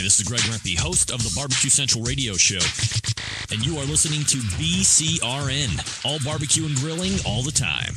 Hi, this is Greg Rempe, host of the Barbecue Central Radio Show. And you are listening to BCRN, all barbecue and grilling all the time.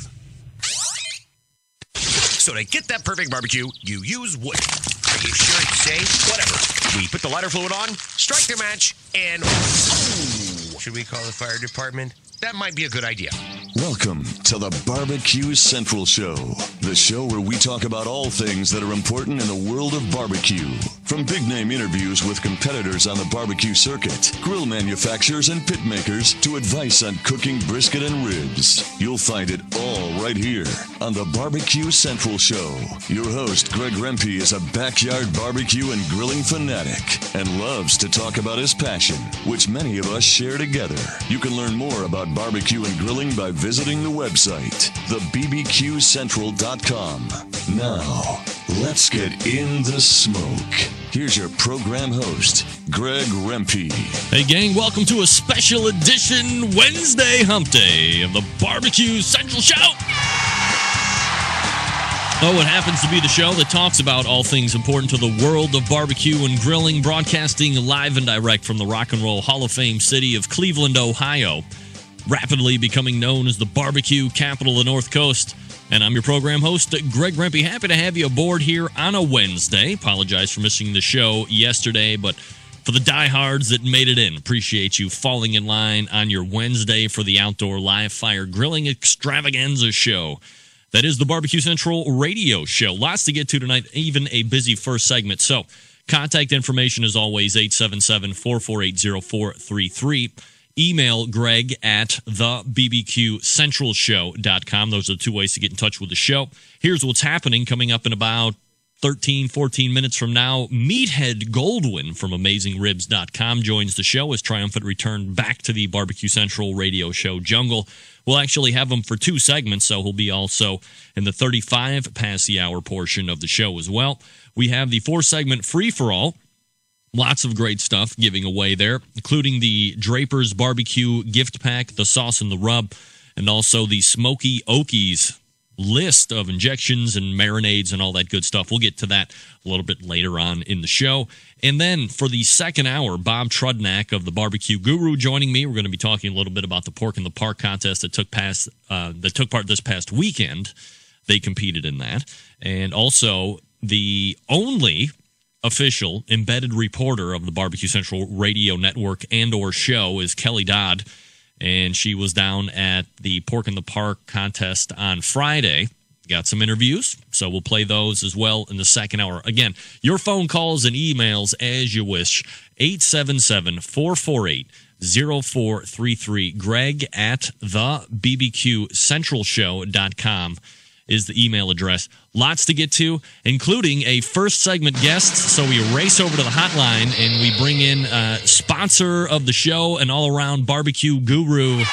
So to get that perfect barbecue, you use wood. Are you sure it's safe? Whatever. We put the lighter fluid on, strike the match, and oh, should we call the fire department? That might be a good idea. Welcome to the Barbecue Central Show, the show where we talk about all things that are important in the world of barbecue. From big name interviews with competitors on the barbecue circuit, grill manufacturers and pit makers, to advice on cooking brisket and ribs. You'll find it all right here on the Barbecue Central Show. Your host, Greg Rempe, is a backyard barbecue and grilling fanatic and loves to talk about his passion, which many of us share together. You can learn more about barbecue and grilling by visiting the website, thebbqcentral.com. Now, let's get in the smoke. Here's your program host, Greg Rempe. Hey, gang, welcome to a special edition Wednesday Hump Day of the Barbecue Central Show. Oh, it happens to be the show that talks about all things important to the world of barbecue and grilling, broadcasting live and direct from the Rock and Roll Hall of Fame city of Cleveland, Ohio rapidly becoming known as the barbecue capital of the North Coast. And I'm your program host, Greg Rempe. Happy to have you aboard here on a Wednesday. Apologize for missing the show yesterday, but for the diehards that made it in, appreciate you falling in line on your Wednesday for the outdoor live fire grilling extravaganza show. That is the Barbecue Central radio show. Lots to get to tonight, even a busy first segment. So, contact information is always 877 448 0433 email greg at the bbqcentralshow.com those are the two ways to get in touch with the show. Here's what's happening coming up in about 13 14 minutes from now. Meathead goldwyn from amazingribs.com joins the show as triumphant return back to the barbecue central radio show jungle. We'll actually have him for two segments so he'll be also in the 35 past the hour portion of the show as well. We have the four segment free for all Lots of great stuff giving away there, including the Draper's Barbecue gift pack, the sauce and the rub, and also the Smoky Okies list of injections and marinades and all that good stuff. We'll get to that a little bit later on in the show. And then for the second hour, Bob Trudnak of the Barbecue Guru joining me. We're going to be talking a little bit about the Pork in the Park contest that took past uh, that took part this past weekend. They competed in that, and also the only official embedded reporter of the Barbecue Central radio network and or show is Kelly Dodd and she was down at the Pork in the Park contest on Friday. Got some interviews, so we'll play those as well in the second hour. Again, your phone calls and emails as you wish. 877 448 0433. Greg at the bbqcentralshow.com is the email address. Lots to get to, including a first segment guest. So we race over to the hotline and we bring in a sponsor of the show and all around barbecue guru,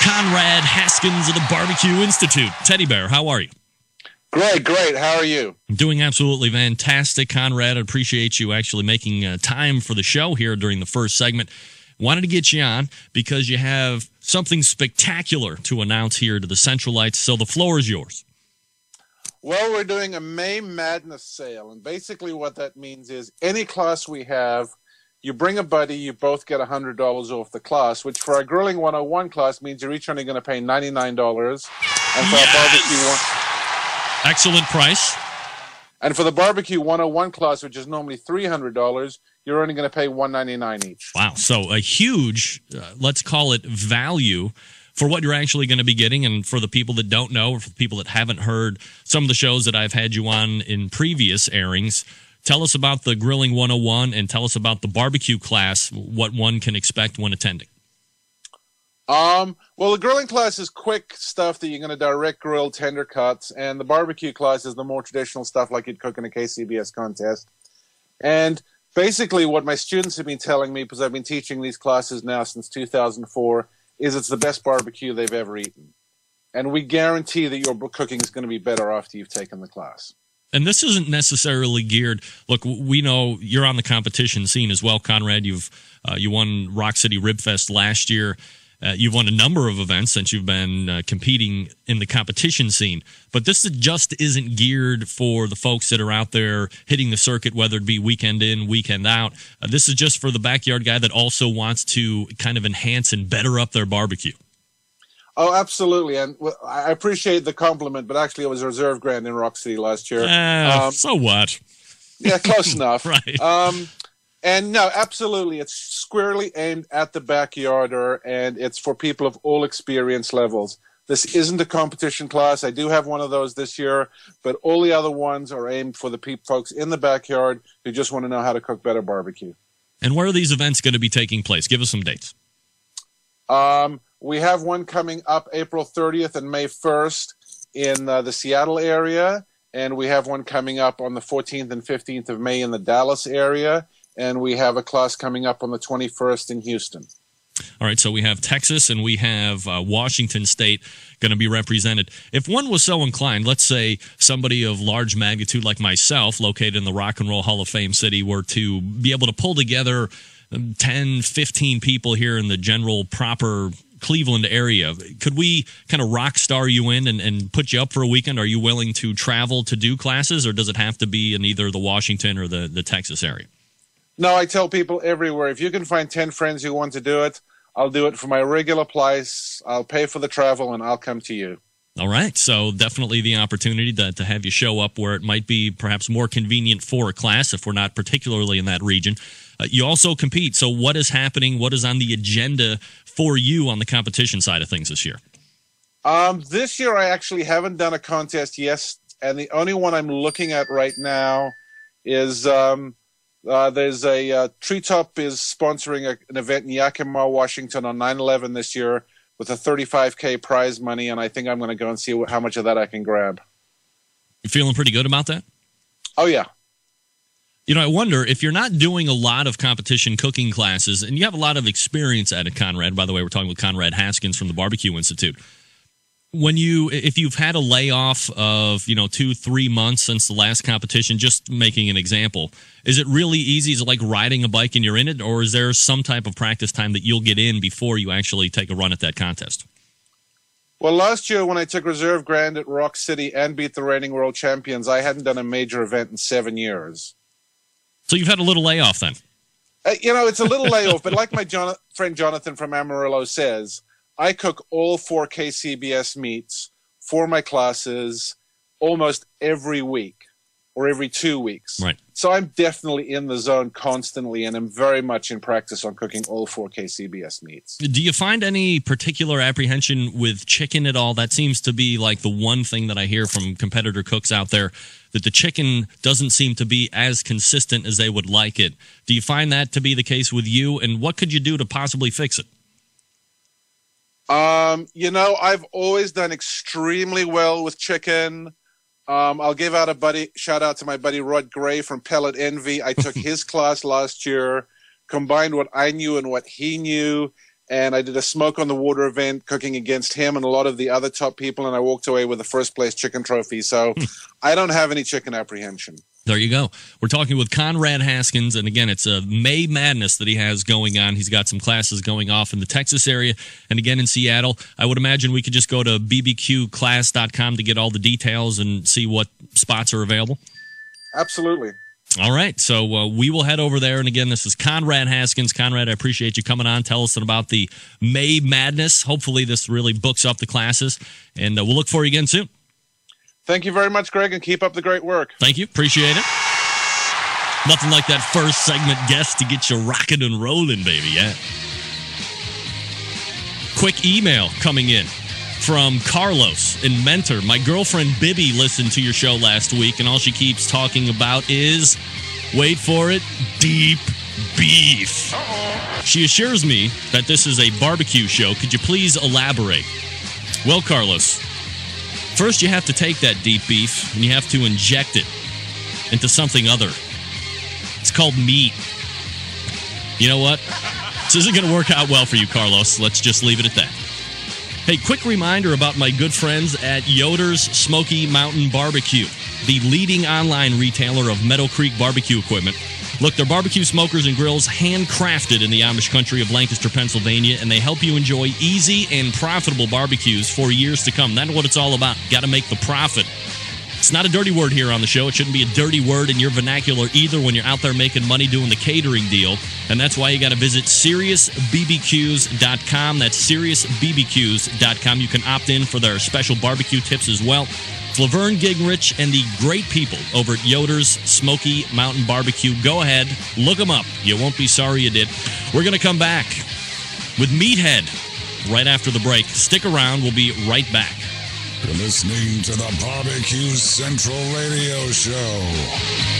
Conrad Haskins of the Barbecue Institute. Teddy Bear, how are you? Great, great. How are you? Doing absolutely fantastic, Conrad. I appreciate you actually making uh, time for the show here during the first segment. Wanted to get you on because you have something spectacular to announce here to the Centralites. So the floor is yours. Well, we're doing a May Madness sale. And basically, what that means is any class we have, you bring a buddy, you both get $100 off the class, which for our Grilling 101 class means you're each only going to pay $99. And for yes! our barbecue one. Excellent price. And for the barbecue 101 class, which is normally $300, you're only going to pay 199 each. Wow. So a huge, uh, let's call it value for what you're actually going to be getting. And for the people that don't know, or for the people that haven't heard some of the shows that I've had you on in previous airings, tell us about the Grilling 101 and tell us about the barbecue class, what one can expect when attending. Um, well, the grilling class is quick stuff that you're going to direct grill, tender cuts, and the barbecue class is the more traditional stuff like you'd cook in a KCBS contest. And basically what my students have been telling me because I've been teaching these classes now since 2004 is it's the best barbecue they've ever eaten. And we guarantee that your cooking is going to be better after you've taken the class. And this isn't necessarily geared. Look, we know you're on the competition scene as well, Conrad. You've uh, you won Rock City Rib Fest last year, Uh, you've won a number of events since you've been uh, competing in the competition scene, but this just isn't geared for the folks that are out there hitting the circuit, whether it be weekend in, weekend out. Uh, this is just for the backyard guy that also wants to kind of enhance and better up their barbecue. Oh, absolutely, and well, I appreciate the compliment, but actually, it was a reserve grand in Rock City last year. Uh, um, so what? Yeah, close enough. right. Um, and no, absolutely, it's squarely aimed at the backyarder, and it's for people of all experience levels. This isn't a competition class. I do have one of those this year, but all the other ones are aimed for the pe- folks in the backyard who just want to know how to cook better barbecue. And where are these events going to be taking place? Give us some dates. Um, we have one coming up April 30th and May 1st in uh, the Seattle area, and we have one coming up on the 14th and 15th of May in the Dallas area and we have a class coming up on the 21st in Houston. All right, so we have Texas and we have uh, Washington State going to be represented. If one was so inclined, let's say somebody of large magnitude like myself, located in the Rock and Roll Hall of Fame city, were to be able to pull together um, 10, 15 people here in the general proper Cleveland area, could we kind of rock star you in and, and put you up for a weekend? Are you willing to travel to do classes, or does it have to be in either the Washington or the, the Texas area? No, I tell people everywhere if you can find 10 friends who want to do it, I'll do it for my regular price. I'll pay for the travel and I'll come to you. All right. So definitely the opportunity to, to have you show up where it might be perhaps more convenient for a class if we're not particularly in that region. Uh, you also compete. So what is happening? What is on the agenda for you on the competition side of things this year? Um, this year, I actually haven't done a contest yet. And the only one I'm looking at right now is um, uh, there's a uh, Treetop is sponsoring a, an event in Yakima, Washington on 9/11 this year with a 35k prize money, and I think I'm going to go and see what, how much of that I can grab. You feeling pretty good about that? Oh yeah. You know, I wonder if you're not doing a lot of competition cooking classes, and you have a lot of experience at it, Conrad. By the way, we're talking with Conrad Haskins from the Barbecue Institute when you if you've had a layoff of you know two three months since the last competition just making an example is it really easy is it like riding a bike and you're in it? Or is there some type of practice time that you'll get in before you actually take a run at that contest? Well last year when i took reserve grand at rock city and beat the reigning world champions i hadn't done a major event in seven years. So you've had a little layoff then? Uh, you know it's a little layoff but like my John- friend jonathan from amarillo says I cook all 4 KCBS meats for my classes almost every week or every two weeks. Right. So I'm definitely in the zone constantly, and I'm very much in practice on cooking all 4 KCBS meats. Do you find any particular apprehension with chicken at all? That seems to be like the one thing that I hear from competitor cooks out there that the chicken doesn't seem to be as consistent as they would like it. Do you find that to be the case with you? And what could you do to possibly fix it? Um, you know, I've always done extremely well with chicken. Um, I'll give out a buddy shout out to my buddy Rod Gray from Pellet Envy. I took his class last year, combined what I knew and what he knew, and I did a smoke on the water event cooking against him and a lot of the other top people, and I walked away with the first place chicken trophy. So I don't have any chicken apprehension. There you go. We're talking with Conrad Haskins, and again, it's a May Madness that he has going on. He's got some classes going off in the Texas area and again in Seattle. I would imagine we could just go to bbqclass.com to get all the details and see what spots are available. Absolutely. All right. So uh, we will head over there. And again, this is Conrad Haskins. Conrad, I appreciate you coming on. Tell us about the May Madness. Hopefully, this really books up the classes. And uh, we'll look for you again soon. Thank you very much, Greg, and keep up the great work. Thank you. Appreciate it. Nothing like that first segment guest to get you rocking and rolling, baby. Yeah. Quick email coming in from Carlos in Mentor. My girlfriend Bibby listened to your show last week, and all she keeps talking about is wait for it deep beef. Uh-oh. She assures me that this is a barbecue show. Could you please elaborate? Well, Carlos, First, you have to take that deep beef and you have to inject it into something other. It's called meat. You know what? This isn't going to work out well for you, Carlos. Let's just leave it at that. Hey, quick reminder about my good friends at Yoder's Smoky Mountain Barbecue, the leading online retailer of Meadow Creek barbecue equipment Look, they're barbecue smokers and grills handcrafted in the Amish country of Lancaster, Pennsylvania, and they help you enjoy easy and profitable barbecues for years to come. That's what it's all about. Got to make the profit. It's not a dirty word here on the show. It shouldn't be a dirty word in your vernacular either when you're out there making money doing the catering deal. And that's why you got to visit SeriousBBQs.com. That's SeriousBBQs.com. You can opt in for their special barbecue tips as well. It's Laverne Gingrich and the great people over at Yoder's Smoky Mountain Barbecue. Go ahead, look them up. You won't be sorry you did. We're going to come back with Meathead right after the break. Stick around. We'll be right back. You're listening to the Barbecue Central Radio Show.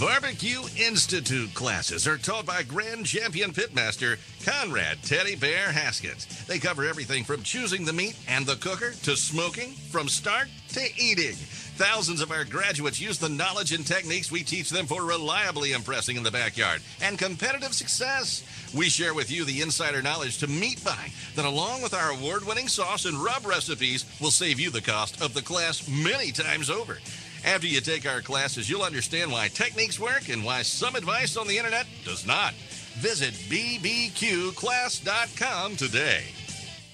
Barbecue Institute classes are taught by Grand Champion Pitmaster Conrad Teddy Bear Haskins. They cover everything from choosing the meat and the cooker to smoking, from start to eating. Thousands of our graduates use the knowledge and techniques we teach them for reliably impressing in the backyard and competitive success. We share with you the insider knowledge to meet by that, along with our award winning sauce and rub recipes, will save you the cost of the class many times over. After you take our classes, you'll understand why techniques work and why some advice on the internet does not. Visit bbqclass.com today.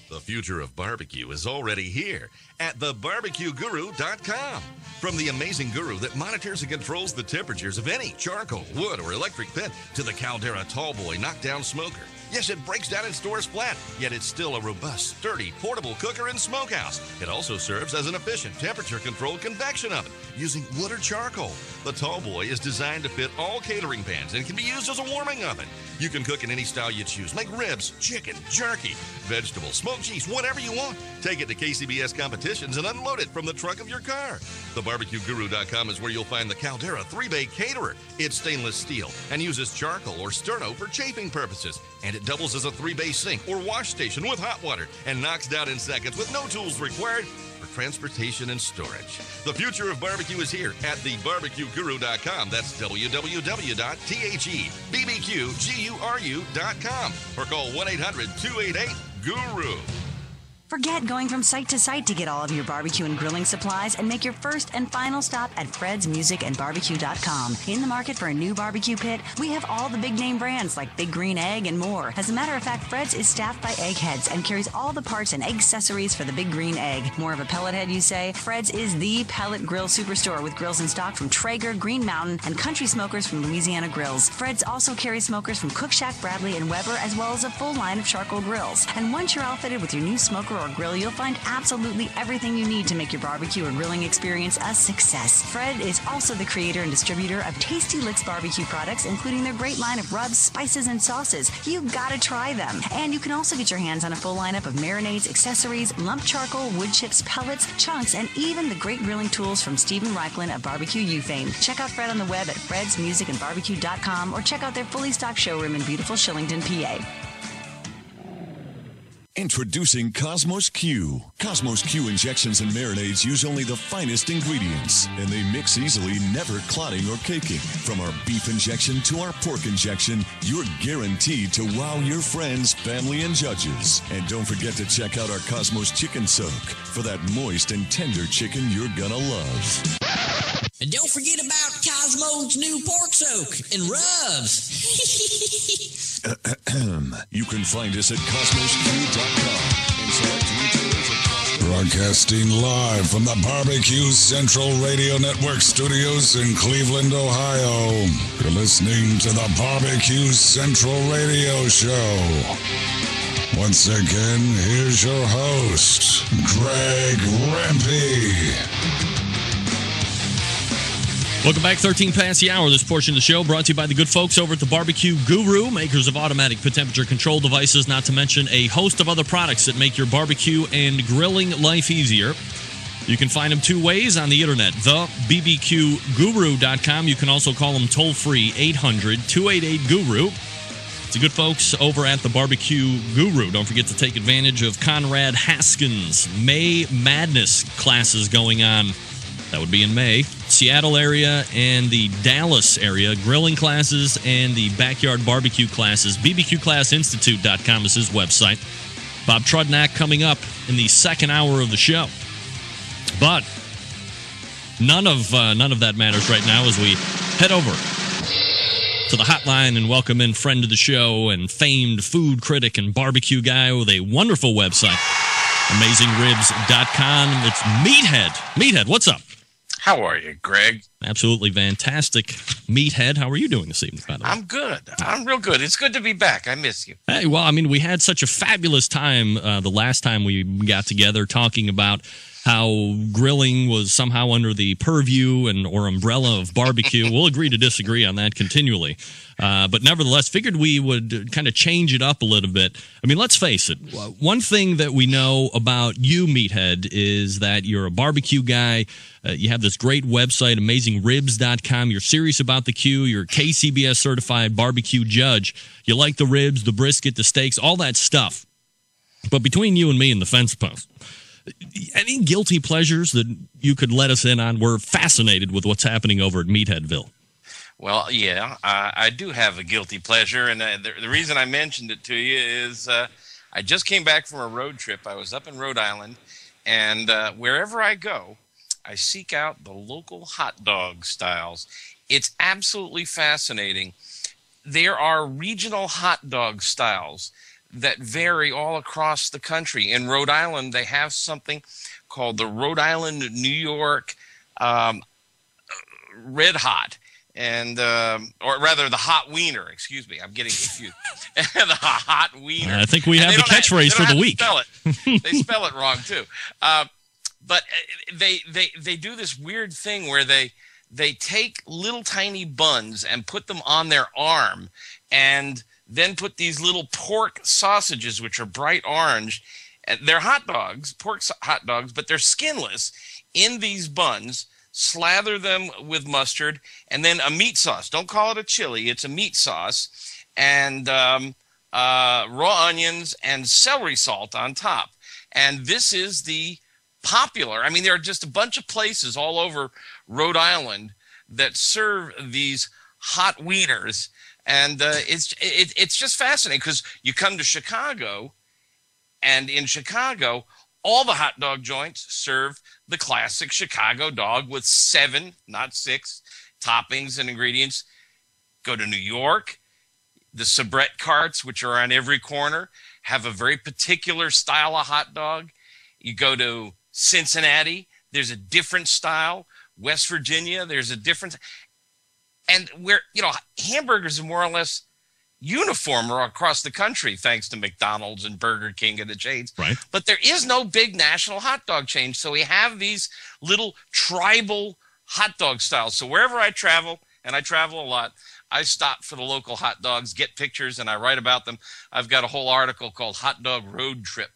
The future of barbecue is already here at thebarbecueguru.com. From the amazing guru that monitors and controls the temperatures of any charcoal, wood, or electric pit to the Caldera Tallboy knockdown smoker. Yes, it breaks down and stores flat, yet it's still a robust, sturdy, portable cooker and smokehouse. It also serves as an efficient temperature-controlled convection oven using wood or charcoal. The Tallboy is designed to fit all catering pans and can be used as a warming oven. You can cook in any style you choose. Make ribs, chicken, jerky, vegetables, smoked cheese, whatever you want. Take it to KCBS competitions and unload it from the truck of your car. TheBarbecueGuru.com is where you'll find the Caldera 3-Bay Caterer. It's stainless steel and uses charcoal or sterno for chafing purposes. And it doubles as a 3-bay sink or wash station with hot water and knocks down in seconds with no tools required for transportation and storage. The future of barbecue is here at thebarbecueguru.com. That's www.thebbqguru.com or call 1-800-288-GURU. Forget going from site to site to get all of your barbecue and grilling supplies and make your first and final stop at Fred's Music and Barbecue.com. In the market for a new barbecue pit, we have all the big name brands like Big Green Egg and more. As a matter of fact, Fred's is staffed by eggheads and carries all the parts and accessories for the Big Green Egg. More of a pellet head, you say? Fred's is the pellet grill superstore with grills in stock from Traeger, Green Mountain, and Country Smokers from Louisiana Grills. Fred's also carries smokers from Cook Shack, Bradley, and Weber, as well as a full line of charcoal grills. And once you're outfitted with your new smoker grill, you'll find absolutely everything you need to make your barbecue or grilling experience a success. Fred is also the creator and distributor of Tasty Licks barbecue products, including their great line of rubs, spices, and sauces. You gotta try them. And you can also get your hands on a full lineup of marinades, accessories, lump charcoal, wood chips, pellets, chunks, and even the great grilling tools from Steven Raichlen of Barbecue U fame. Check out Fred on the web at fredsmusicandbarbecue.com or check out their fully stocked showroom in beautiful Shillington, PA. Introducing Cosmos Q. Cosmos Q injections and marinades use only the finest ingredients, and they mix easily, never clotting or caking. From our beef injection to our pork injection, you're guaranteed to wow your friends, family, and judges. And don't forget to check out our Cosmos Chicken Soak for that moist and tender chicken you're gonna love. And don't forget about Cosmo's new pork soak and rubs. you can find us at cosmosq.com and select retailers Broadcasting live from the Barbecue Central Radio Network studios in Cleveland, Ohio. You're listening to the Barbecue Central Radio Show. Once again, here's your host, Greg Rempe. Welcome back, 13 past the hour. This portion of the show brought to you by the good folks over at the Barbecue Guru, makers of automatic temperature control devices, not to mention a host of other products that make your barbecue and grilling life easier. You can find them two ways on the internet, thebbqguru.com. You can also call them toll free, 800 288 Guru. It's the good folks over at the Barbecue Guru. Don't forget to take advantage of Conrad Haskins May Madness classes going on. That would be in May. Seattle area and the Dallas area, grilling classes and the backyard barbecue classes. BBQClassInstitute.com is his website. Bob Trudnak coming up in the second hour of the show. But none of uh, none of that matters right now as we head over to the hotline and welcome in friend of the show and famed food critic and barbecue guy with a wonderful website, AmazingRibs.com. It's Meathead. Meathead, what's up? How are you, Greg? Absolutely fantastic. Meathead, how are you doing this evening, by the way? I'm good. I'm real good. It's good to be back. I miss you. Hey, well, I mean, we had such a fabulous time uh, the last time we got together talking about how grilling was somehow under the purview and or umbrella of barbecue. we'll agree to disagree on that continually, uh, but nevertheless, figured we would kind of change it up a little bit. I mean, let's face it. One thing that we know about you, Meathead, is that you're a barbecue guy. Uh, you have this great website, AmazingRibs.com. You're serious about the Q. You're a KCBS certified barbecue judge. You like the ribs, the brisket, the steaks, all that stuff. But between you and me and the fence post, any guilty pleasures that you could let us in on? We're fascinated with what's happening over at Meatheadville. Well, yeah, I, I do have a guilty pleasure, and uh, the, the, reason I mentioned it to you is uh, I just came back from a road trip. I was up in Rhode Island, and uh, wherever I go, I seek out the local hot dog styles. It's absolutely fascinating. There are regional hot dog styles that vary all across the country. In Rhode Island, they have something called the Rhode Island New York um, Red Hot. And um, or rather, the hot wiener. Excuse me, I'm getting confused. the hot wiener. I think we have the catchphrase for the week. Spell it. they spell it wrong too. Uh, but they they they do this weird thing where they they take little tiny buns and put them on their arm and then put these little pork sausages, which are bright orange. They're hot dogs, pork hot dogs, but they're skinless in these buns. Slather them with mustard and then a meat sauce. Don't call it a chili, it's a meat sauce. And um, uh, raw onions and celery salt on top. And this is the popular, I mean, there are just a bunch of places all over Rhode Island that serve these hot wieners and uh, it's it, it's just fascinating because you come to Chicago, and in Chicago, all the hot dog joints serve the classic Chicago dog with seven, not six, toppings and ingredients. Go to New York, the Sabrett carts, which are on every corner, have a very particular style of hot dog. You go to Cincinnati, there's a different style. West Virginia, there's a different and we're you know hamburgers are more or less uniform across the country thanks to McDonald's and Burger King and the chains. Right. But there is no big national hot dog chain, so we have these little tribal hot dog styles. So wherever I travel, and I travel a lot, I stop for the local hot dogs, get pictures, and I write about them. I've got a whole article called Hot Dog Road Trip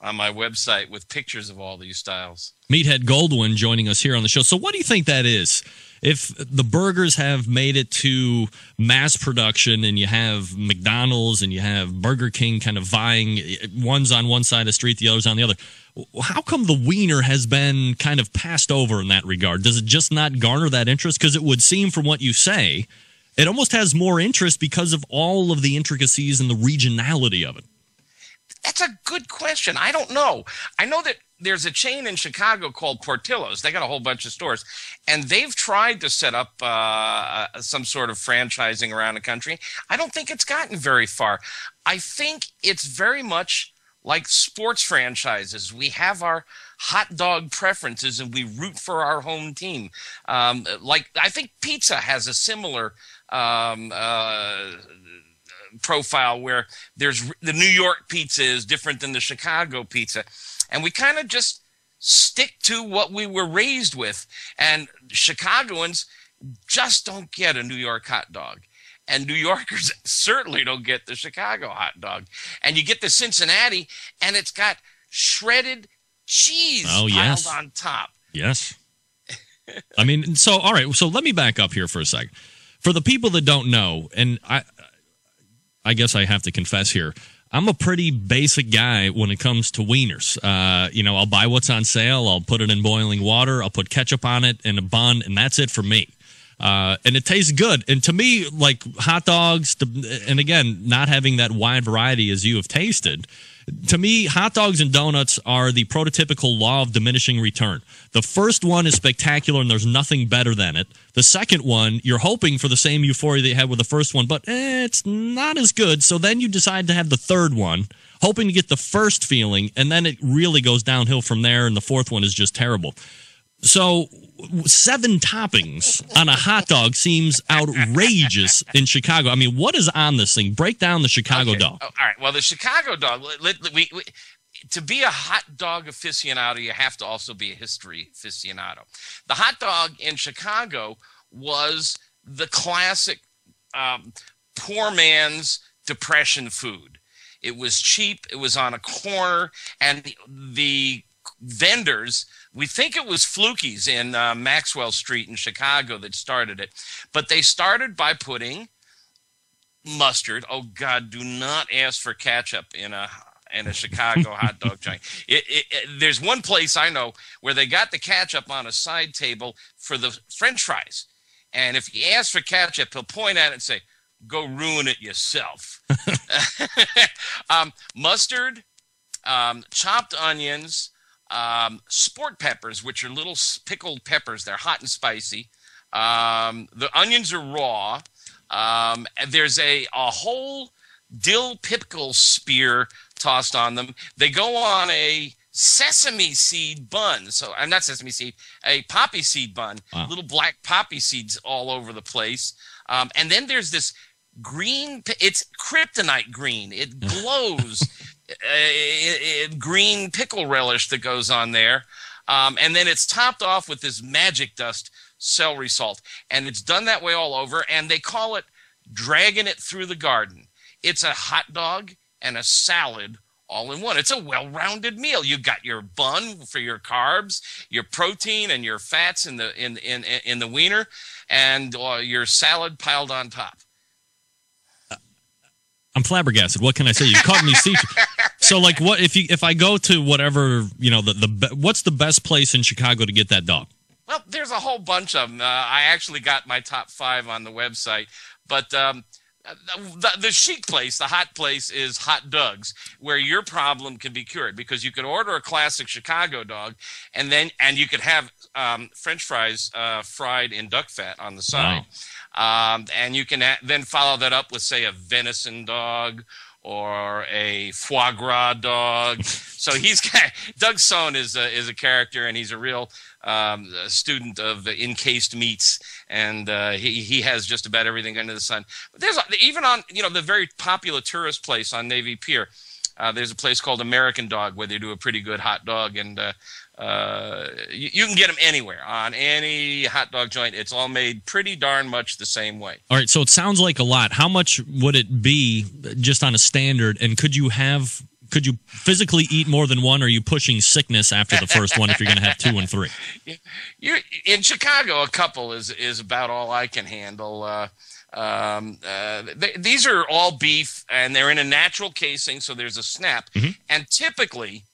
on my website with pictures of all these styles. Meathead Goldwyn joining us here on the show. So, what do you think that is? If the burgers have made it to mass production and you have McDonald's and you have Burger King kind of vying, one's on one side of the street, the other's on the other, how come the wiener has been kind of passed over in that regard? Does it just not garner that interest? Because it would seem from what you say, it almost has more interest because of all of the intricacies and the regionality of it. That's a good question. I don't know. I know that there's a chain in Chicago called Portillo's. They got a whole bunch of stores, and they've tried to set up uh, some sort of franchising around the country. I don't think it's gotten very far. I think it's very much like sports franchises. We have our hot dog preferences, and we root for our home team. Um, like I think pizza has a similar. Um, uh, profile where there's the New York pizza is different than the Chicago pizza and we kind of just stick to what we were raised with. And Chicagoans just don't get a New York hot dog. And New Yorkers certainly don't get the Chicago hot dog. And you get the Cincinnati, and it's got shredded cheese oh, yes. piled on top. Yes. I mean, so all right. So let me back up here for a second. For the people that don't know, and I, I guess I have to confess here, I'm a pretty basic guy when it comes to wieners. Uh, you know, I'll buy what's on sale. I'll put it in boiling water. I'll put ketchup on it and a bun, and that's it for me. Uh, and it tastes good. And to me, like hot dogs, and again, not having that wide variety as you have tasted, to me, hot dogs and donuts are the prototypical law of diminishing return. The first one is spectacular and there's nothing better than it. The second one, you're hoping for the same euphoria that you had with the first one, but eh, it's not as good. So then you decide to have the third one, hoping to get the first feeling, and then it really goes downhill from there, and the fourth one is just terrible. So seven toppings on a hot dog seems outrageous in Chicago. I mean, what is on this thing? Break down the Chicago Okay. dog. Oh, all right. Well, the Chicago dog. Let, let- we, we, to be a hot dog aficionado, you have to also be a history aficionado. The hot dog in Chicago was the classic um, poor man's depression food. It was cheap. It was on a corner, and the, the vendors. We think it was Fluky's in uh, Maxwell Street in Chicago that started it, but they started by putting mustard. Oh God, do not ask for ketchup in a in a Chicago hot dog joint. It, it, it- there's one place I know where they got the ketchup on a side table for the French fries, and if you ask for ketchup, he'll point at it and say, "Go ruin it yourself." um, mustard, um, chopped onions, um, sport peppers, which are little pickled peppers. They're hot and spicy. Um, the onions are raw. Um, there's a, a whole dill pickle spear tossed on them. They go on a sesame seed bun. So I'm not sesame seed, a poppy seed bun. Wow. Little black poppy seeds all over the place. Um, and then there's this green. It's kryptonite green. It glows. Uh, uh, green pickle relish that goes on there. Um, and then it's topped off with this magic dust celery salt. And it's done that way all over. And they call it dragging it through the garden. It's a hot dog and a salad all in one. It's a well rounded meal. You've got your bun for your carbs, your protein and your fats in the, in, in, in the wiener, and uh, your salad piled on top. I'm flabbergasted. What can I say? You caught me seat. So, like, what if you if I go to whatever you know the the be- what's the best place in Chicago to get that dog? Well, there's a whole bunch of them. Uh, I actually got my top five on the website, but um, the, the chic place, the hot place, is Hot Doug's, where your problem can be cured because you could order a classic Chicago dog, and then and you could have um, French fries uh, fried in duck fat on the side, um, and you can then follow that up with say a venison dog or a foie gras dog. so he's got Doug Sohn is a, is a character, and he's a real um, a student of encased meats, and uh, he he has just about everything under the sun. But there's even on you know the very popular tourist place on Navy Pier. Uh, there's a place called American Dog where they do a pretty good hot dog, and uh, uh, you, you can get them anywhere on any hot dog joint. It's all made pretty darn much the same way. All right, so it sounds like a lot. How much would it be just on a standard? And could you have could you physically eat more than one? Or are you pushing sickness after the first one if you're going to have two and three? you in Chicago, a couple is is about all I can handle. Um, uh, th- these are all beef, and they're in a natural casing, so there's a snap. And typically,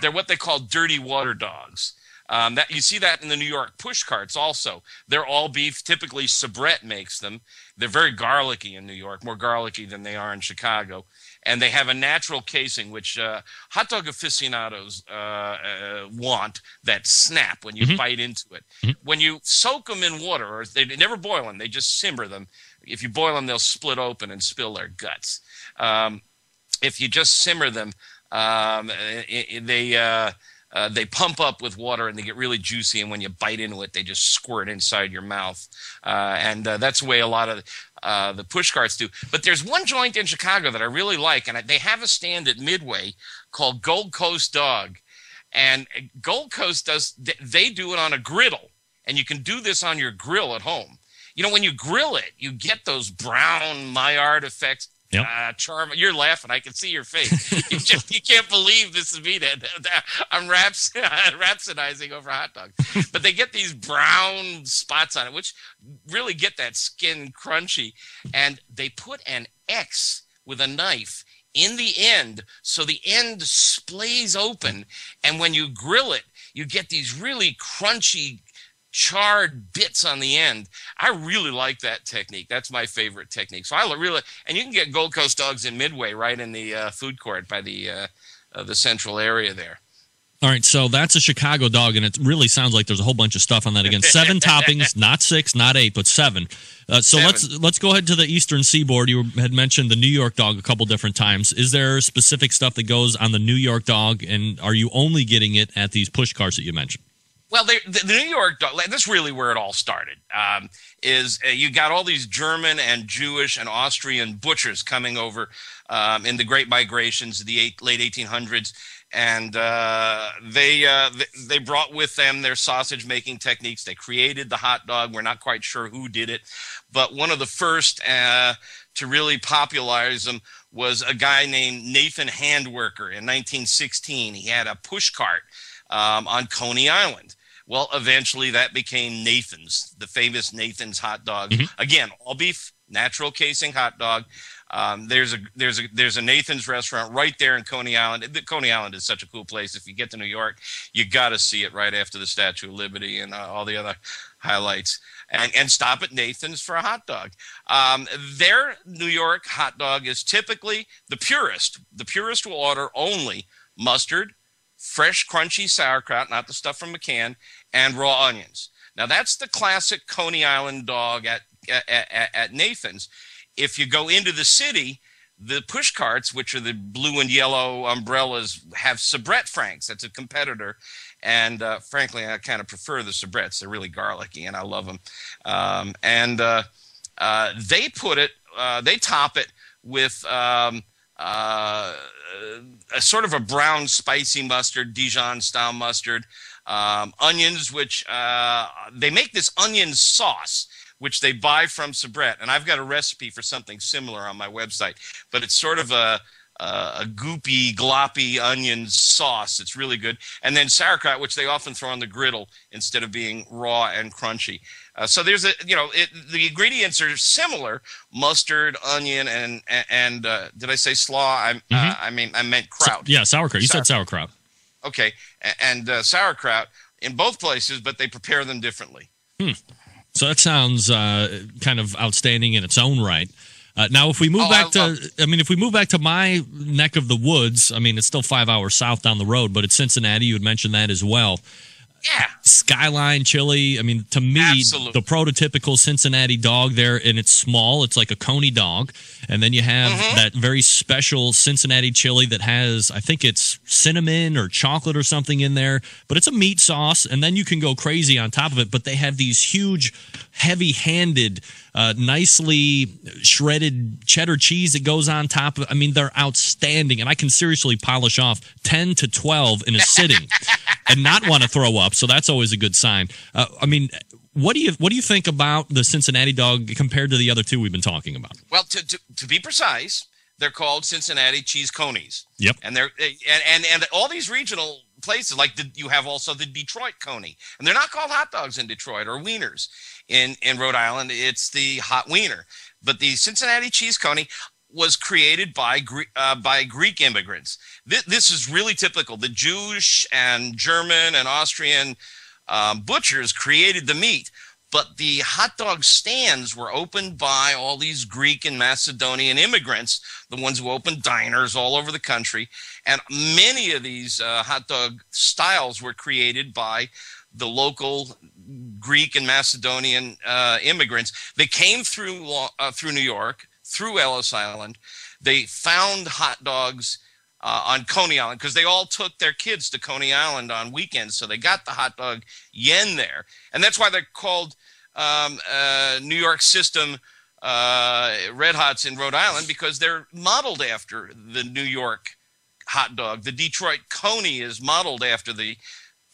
they're what they call dirty water dogs. Um, that you see that in the New York push carts. Also, they're all beef. Typically, Sabrett makes them. They're very garlicky in New York, more garlicky than they are in Chicago. And they have a natural casing, which uh, hot dog aficionados uh, uh, want that snap when you bite into it. When you soak them in water, or they never boil them, they just simmer them. If you boil them, they'll split open and spill their guts. Um, if you just simmer them, um, they uh, uh, they pump up with water and they get really juicy. And when you bite into it, they just squirt inside your mouth. Uh, and uh, that's the way a lot of uh, the push carts do. But there's one joint in Chicago that I really like, and they have a stand at Midway called Gold Coast Dog. And Gold Coast does they do it on a griddle, and you can do this on your grill at home. You know, when you grill it, you get those brown Maillard effects. Yep. Uh, charm. You're laughing. I can see your face. you just you can't believe this is me. That that- I'm raps, rhapsodizing over hot dogs. but they get these brown spots on it, which really get that skin crunchy. And they put an X with a knife in the end, so the end splays open. And when you grill it, you get these really crunchy charred bits on the end. I really like that technique. That's my favorite technique. So I really, and you can get Gold Coast dogs in Midway right in the uh, food court by the uh, uh, the central area there. All right, so that's a Chicago dog, and it really sounds like there's a whole bunch of stuff on that again. Seven toppings, not six, not eight, but seven. Uh, so Seven. let's let's go ahead to the Eastern Seaboard. You had mentioned the New York dog a couple different times. Is there specific stuff that goes on the New York dog, and are you only getting it at these push carts that you mentioned? Well, they, the, New York is really where it all started. Um, is uh, you got all these German and Jewish and Austrian butchers coming over um, in the Great Migrations of the eight, late 1800s, and uh, they uh, they brought with them their sausage making techniques. They created the hot dog. We're not quite sure who did it, but one of the first uh, to really popularize them was a guy named Nathan Handwerker in 1916. He had a push cart um, on Coney Island. Well, eventually that became Nathan's, the famous Nathan's hot dog. Again, all beef, natural casing hot dog. Um, there's a there's a there's a Nathan's restaurant right there in Coney Island. Coney Island is such a cool place. If you get to New York, you got to see it right after the Statue of Liberty and uh, all the other highlights. And and stop at Nathan's for a hot dog. Um, their New York hot dog is typically the purest. The purest will order only mustard, fresh crunchy sauerkraut, not the stuff from McCann, and raw onions. Now that's the classic Coney Island dog at at, at, at Nathan's. If you go into the city, the push carts, which are the blue and yellow umbrellas, have Sabrett Franks. That's a competitor, and uh, frankly, I kind of prefer the Sabretts. They're really garlicky, and I love them. Um, and uh, uh, they put it, uh, they top it with um, uh, a sort of a brown spicy mustard, Dijon style mustard, um, onions, which uh, they make this onion sauce, which they buy from Sabrett. And I've got a recipe for something similar on my website, but it's sort of a uh, a goopy, gloppy onion sauce. It's really good. And then sauerkraut, which they often throw on the griddle instead of being raw and crunchy. Uh, so there's a, you know, it, the ingredients are similar: mustard, onion, and and uh, did I say slaw? I uh, I mean I meant kraut. Yeah, sauerkraut. You said sauerkraut. Okay, and uh, sauerkraut in both places, but they prepare them differently. So that sounds uh, kind of outstanding in its own right. Uh, now, if we move Oh, back I to, love- I mean, if we move back to my neck of the woods, I mean, it's still five hours south down the road, but it's Cincinnati. You had mentioned that as well. Yeah, Skyline chili. I mean, to me, Absolutely. the prototypical Cincinnati dog there, and it's small. It's like a coney dog, and then you have Mm-hmm. that very special Cincinnati chili that has, I think it's cinnamon or chocolate or something in there, but it's a meat sauce, and then you can go crazy on top of it. But they have these huge, heavy-handed, uh, nicely shredded cheddar cheese that goes on top of. I mean, they're outstanding, and I can seriously polish off ten to twelve in a sitting. and not want to throw up. So that's always a good sign. Uh, I mean, what do you what do you think about the Cincinnati dog compared to the other two we've been talking about? Well, to, to, to be precise, they're called Cincinnati cheese conies. Yep. And they're and and, and all these regional places like the, you have also the Detroit coney, and they're not called hot dogs in Detroit or wieners in in Rhode Island. It's the hot wiener, but the Cincinnati cheese coney was created by uh, by Greek immigrants. This, this is really typical. The Jewish and German and Austrian um, butchers created the meat, but the hot dog stands were opened by all these Greek and Macedonian immigrants, the ones who opened diners all over the country. And many of these uh, hot dog styles were created by the local Greek and Macedonian uh, immigrants. They came through uh, through New York, through Ellis Island. They found hot dogs uh, on Coney Island because they all took their kids to Coney Island on weekends, so they got the hot dog yen there, and that's why they're called um, uh, New York System uh, Red Hots in Rhode Island because they're modeled after the New York hot dog. The Detroit Coney is modeled after the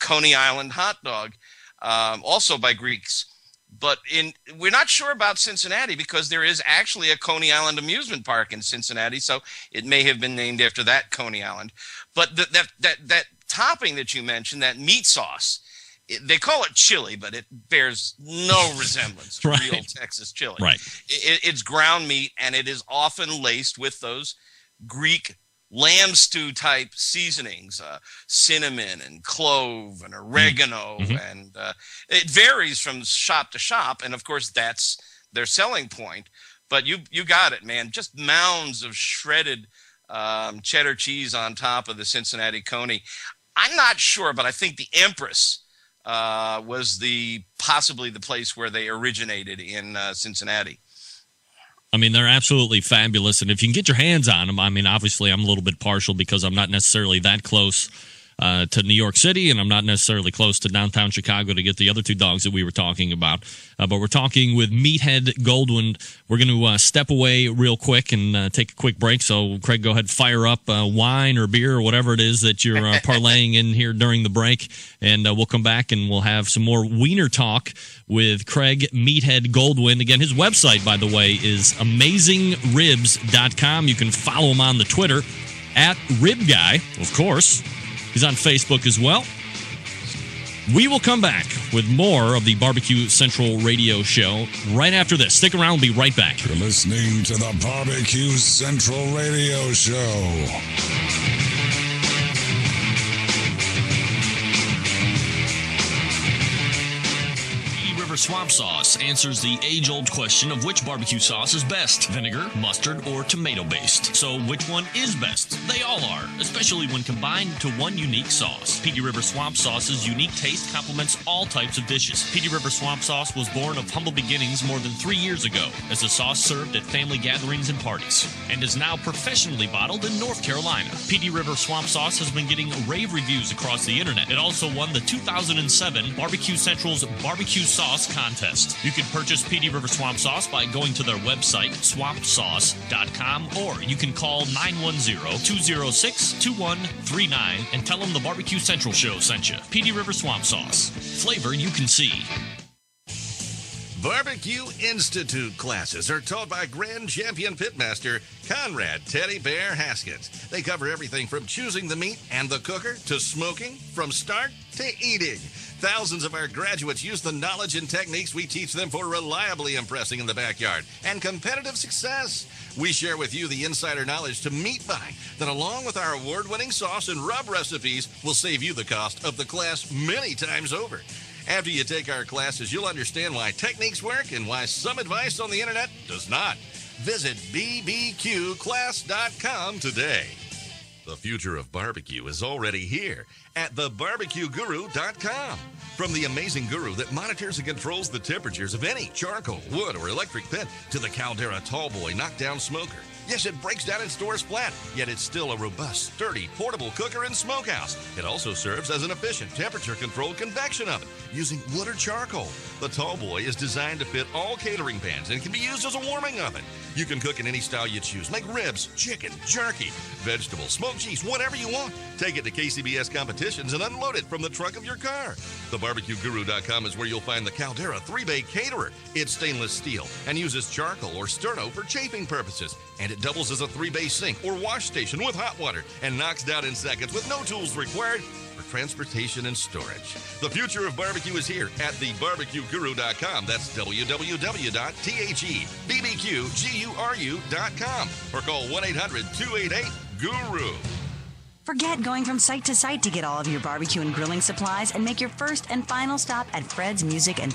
Coney Island hot dog, um, also by Greeks. But in we're not sure about Cincinnati because there is actually a Coney Island amusement park in Cincinnati, so it may have been named after that Coney Island. But the, that that that topping that you mentioned, that meat sauce, it, they call it chili, but it bears no resemblance to Right. real Texas chili. Right. It, it's ground meat, and it is often laced with those Greek lamb stew type seasonings, uh, cinnamon and clove and oregano, and uh, it varies from shop to shop. And of course, that's their selling point. But you you got it, man. Just mounds of shredded um, cheddar cheese on top of the Cincinnati Coney. I'm not sure, but I think the Empress uh, was the possibly the place where they originated in uh, Cincinnati. I mean, they're absolutely fabulous. And if you can get your hands on them, I mean, obviously, I'm a little bit partial because I'm not necessarily that close uh, to New York City, and I'm not necessarily close to downtown Chicago to get the other two dogs that we were talking about. Uh, but we're talking with Meathead Goldwyn. We're going to uh, step away real quick and uh, take a quick break. So, Craig, go ahead, fire up uh, wine or beer or whatever it is that you're uh, parlaying in here during the break, and we'll come back and we'll have some more wiener talk with Craig Meathead Goldwyn. Again, his website, by the way, is amazingribs.com. You can follow him on the Twitter at Rib Guy, of course. He's on Facebook as well. We will come back with more of the Barbecue Central radio show right after this. Stick around, we'll be right back. You're listening to the Barbecue Central radio show. Swamp Sauce answers the age old question of which barbecue sauce is best vinegar, mustard, or tomato based. So, which one is best? They all are, especially when combined to one unique sauce. Pee Dee River Swamp Sauce's unique taste complements all types of dishes. Pee Dee River Swamp Sauce was born of humble beginnings more than three years ago as a sauce served at family gatherings and parties, and is now professionally bottled in North Carolina. Pee Dee River Swamp Sauce has been getting rave reviews across the internet. It also won the 2007 Barbecue Central's Barbecue Sauce Contest. You can purchase Pee Dee River Swamp Sauce by going to their website, swampsauce.com, or you can call 910-206-2139 and tell them the Barbecue Central Show sent you. Pee Dee River Swamp Sauce. Flavor you can see. Barbecue Institute classes are taught by Grand Champion Pitmaster Conrad Teddy Bear Haskins. They cover everything from choosing the meat and the cooker to smoking, from start to eating. Thousands of our graduates use the knowledge and techniques we teach them for reliably impressing in the backyard and competitive success. We share with you the insider knowledge to meat by that, along with our award winning sauce and rub recipes, will save you the cost of the class many times over. After you take our classes, you'll understand why techniques work and why some advice on the internet does not. Visit bbqclass.com today. The future of barbecue is already here at thebarbecueguru.com. From the amazing guru that monitors and controls the temperatures of any charcoal, wood, or electric pit to the Caldera Tallboy knockdown smoker. Yes, it breaks down and stores flat, yet it's still a robust, sturdy, portable cooker and smokehouse. It also serves as an efficient temperature controlled convection oven using wood or charcoal. The Tallboy is designed to fit all catering pans and can be used as a warming oven. You can cook in any style you choose. Make ribs, chicken, jerky, vegetables, smoked cheese, whatever you want. Take it to KCBS competitions and unload it from the trunk of your car. TheBarbecueGuru.com is where you'll find the Caldera 3-Bay Caterer. It's stainless steel and uses charcoal or sterno for chafing purposes. And it doubles as a 3-bay sink or wash station with hot water and knocks down in seconds with no tools required for transportation and storage. The future of barbecue is here at thebarbecueguru.com. That's www.thebbqguru.com or call 1-800-288-GURU. Forget going from site to site to get all of your barbecue and grilling supplies and make your first and final stop at Fred's Music and.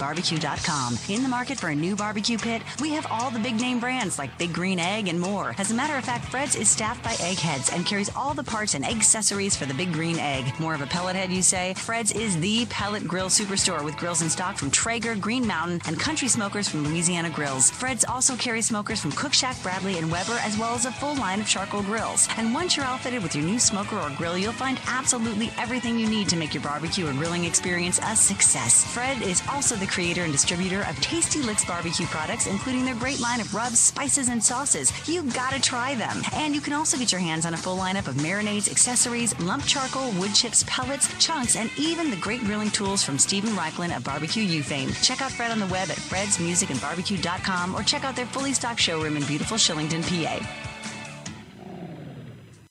In the market for a new barbecue pit, we have all the big name brands like Big Green Egg and more. As a matter of fact, Fred's is staffed by eggheads and carries all the parts and accessories for the Big Green Egg. More of a pellet head, you say? Fred's is the pellet grill superstore with grills in stock from Traeger, Green Mountain, and country smokers from Louisiana Grills. Fred's also carries smokers from Cookshack, Bradley, and Weber, as well as a full line of charcoal grills. And once you're outfitted with your new smoker grill, you'll find absolutely everything you need to make your barbecue or grilling experience a success. Fred is also the creator and distributor of Tasty Licks barbecue products, including their great line of rubs, spices, and sauces. You gotta try them. And you can also get your hands on a full lineup of marinades, accessories, lump charcoal, wood chips, pellets, chunks, and even the great grilling tools from Steven Raichlen of Barbecue U fame. Check out Fred on the web at fredsmusicandbarbecue.com or check out their fully stocked showroom in beautiful Shillington, PA.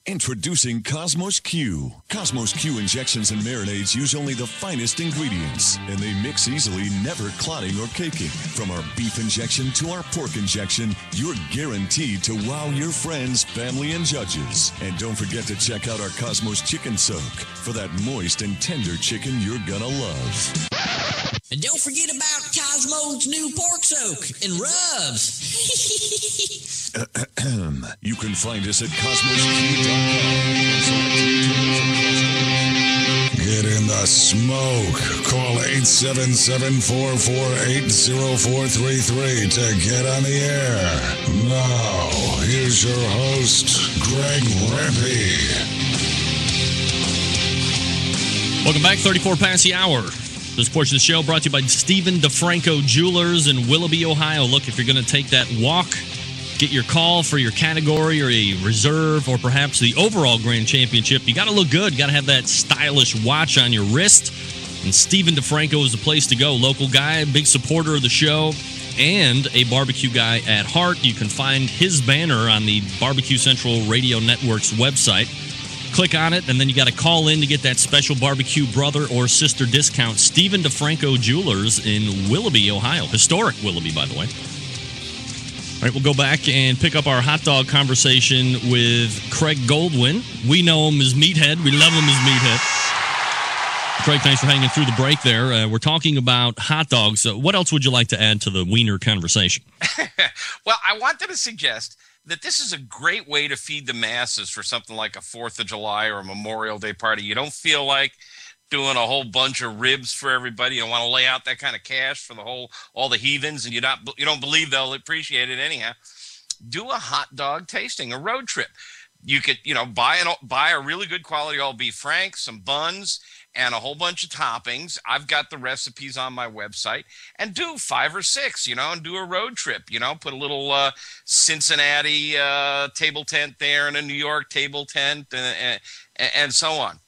Introducing Kosmos Q. Kosmos Q injections and marinades use only the finest ingredients, and they mix easily, never clotting or caking. From our beef injection to our pork injection, you're guaranteed to wow your friends, family, and judges. And don't forget to check out our Kosmos Chicken Soak for that moist and tender chicken you're gonna love. And don't forget about Kosmo's new pork soak and rubs. You can find us at kosmosq.com Get in the smoke. Call 877-448-0433 to get on the air. Now, here's your host, Greg Rempe. Welcome back, 34 past the hour. This portion of the show brought to you by Stephen DeFranco Jewelers in Willoughby, Ohio. Look, if you're going to take that walk, get your call for your category or a reserve or perhaps the overall grand championship, you got to look good. You got to have that stylish watch on your wrist. And Stephen DeFranco is the place to go. Local guy, big supporter of the show, and a barbecue guy at heart. You can find his banner on the Barbecue Central Radio Network's website. Click on it, and then you got to call in to get that special barbecue brother or sister discount. Stephen DeFranco Jewelers in Willoughby, Ohio. Historic Willoughby, by the way. All right, we'll go back and pick up our hot dog conversation with Craig Goldwyn. We know him as Meathead. We love him as Meathead. Craig, thanks for hanging through the break there. Uh, we're talking about hot dogs. Uh, what else would you like to add to the wiener conversation? well, I wanted to suggest that this is a great way to feed the masses for something like a Fourth of July or a Memorial Day party. You don't feel like doing a whole bunch of ribs for everybody. Don't want to lay out that kind of cash for the whole all the heathens, and you not you don't believe they'll appreciate it anyhow. Do a hot dog tasting, a road trip. You could you know buy an buy a really good quality all beef frank, some buns, and a whole bunch of toppings. I've got the recipes on my website and do five or six, you know, and do a road trip, you know, put a little uh, Cincinnati uh, table tent there and a New York table tent and, and, and so on.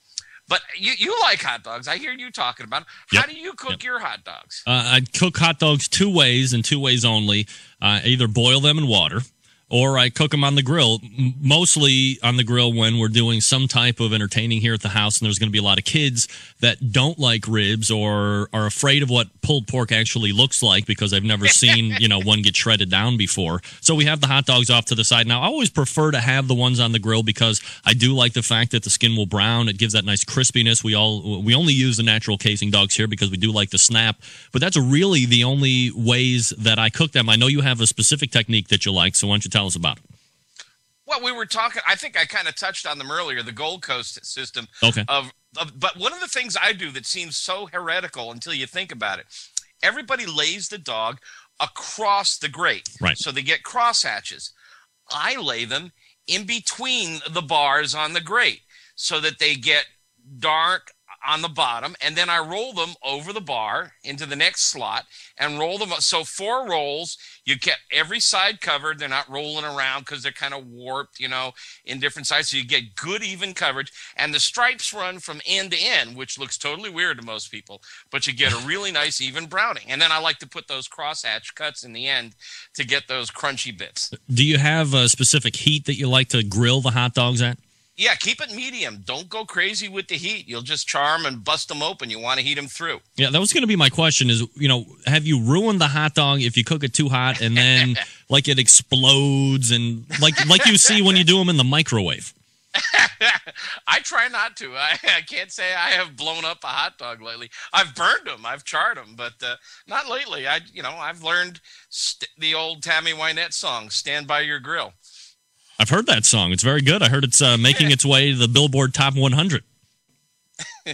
But you, you like hot dogs. I hear you talking about them. How Yep. do you cook your hot dogs? Uh, I cook hot dogs two ways and two ways only. Uh, I either boil them in water or I cook them on the grill, mostly on the grill when we're doing some type of entertaining here at the house. And there's going to be a lot of kids that don't like ribs or are afraid of what pulled pork actually looks like because I've never seen, you know, one get shredded down before. So we have the hot dogs off to the side. Now, I always prefer to have the ones on the grill because I do like the fact that the skin will brown. It gives that nice crispiness. We all, we only use the natural casing dogs here because we do like the snap, but that's really the only ways that I cook them. I know you have a specific technique that you like. So why don't you tell us about it? Well, we were talking. I think I kind of touched on them earlier. The Gold Coast system. Okay. Of, of, but one of the things I do that seems so heretical until you think about it. Everybody lays the dog across the grate, Right. So they get cross hatches. I lay them in between the bars on the grate, so that they get dark on the bottom, and then I roll them over the bar into the next slot and roll them up. So four rolls, you get every side covered. They're not rolling around because they're kind of warped, you know, in different sides. So you get good even coverage, and the stripes run from end to end, which looks totally weird to most people, but you get a really nice even browning. And then I like to put those crosshatch cuts in the end to get those crunchy bits. Do you have a specific heat that you like to grill the hot dogs at? Yeah, keep it medium. Don't go crazy with the heat. You'll just charm and bust them open. You want to heat them through. Yeah, that was going to be my question is, you know, have you ruined the hot dog if you cook it too hot and then like it explodes and like like you see when you do them in the microwave? I try not to. I, I can't say I have blown up a hot dog lately. I've burned them, I've charred them, but uh, not lately. I, you know, I've learned st- the old Tammy Wynette song, "Stand by Your Grill." I've heard that song. It's very good. I heard it's uh, making its way to the Billboard Top 100. uh,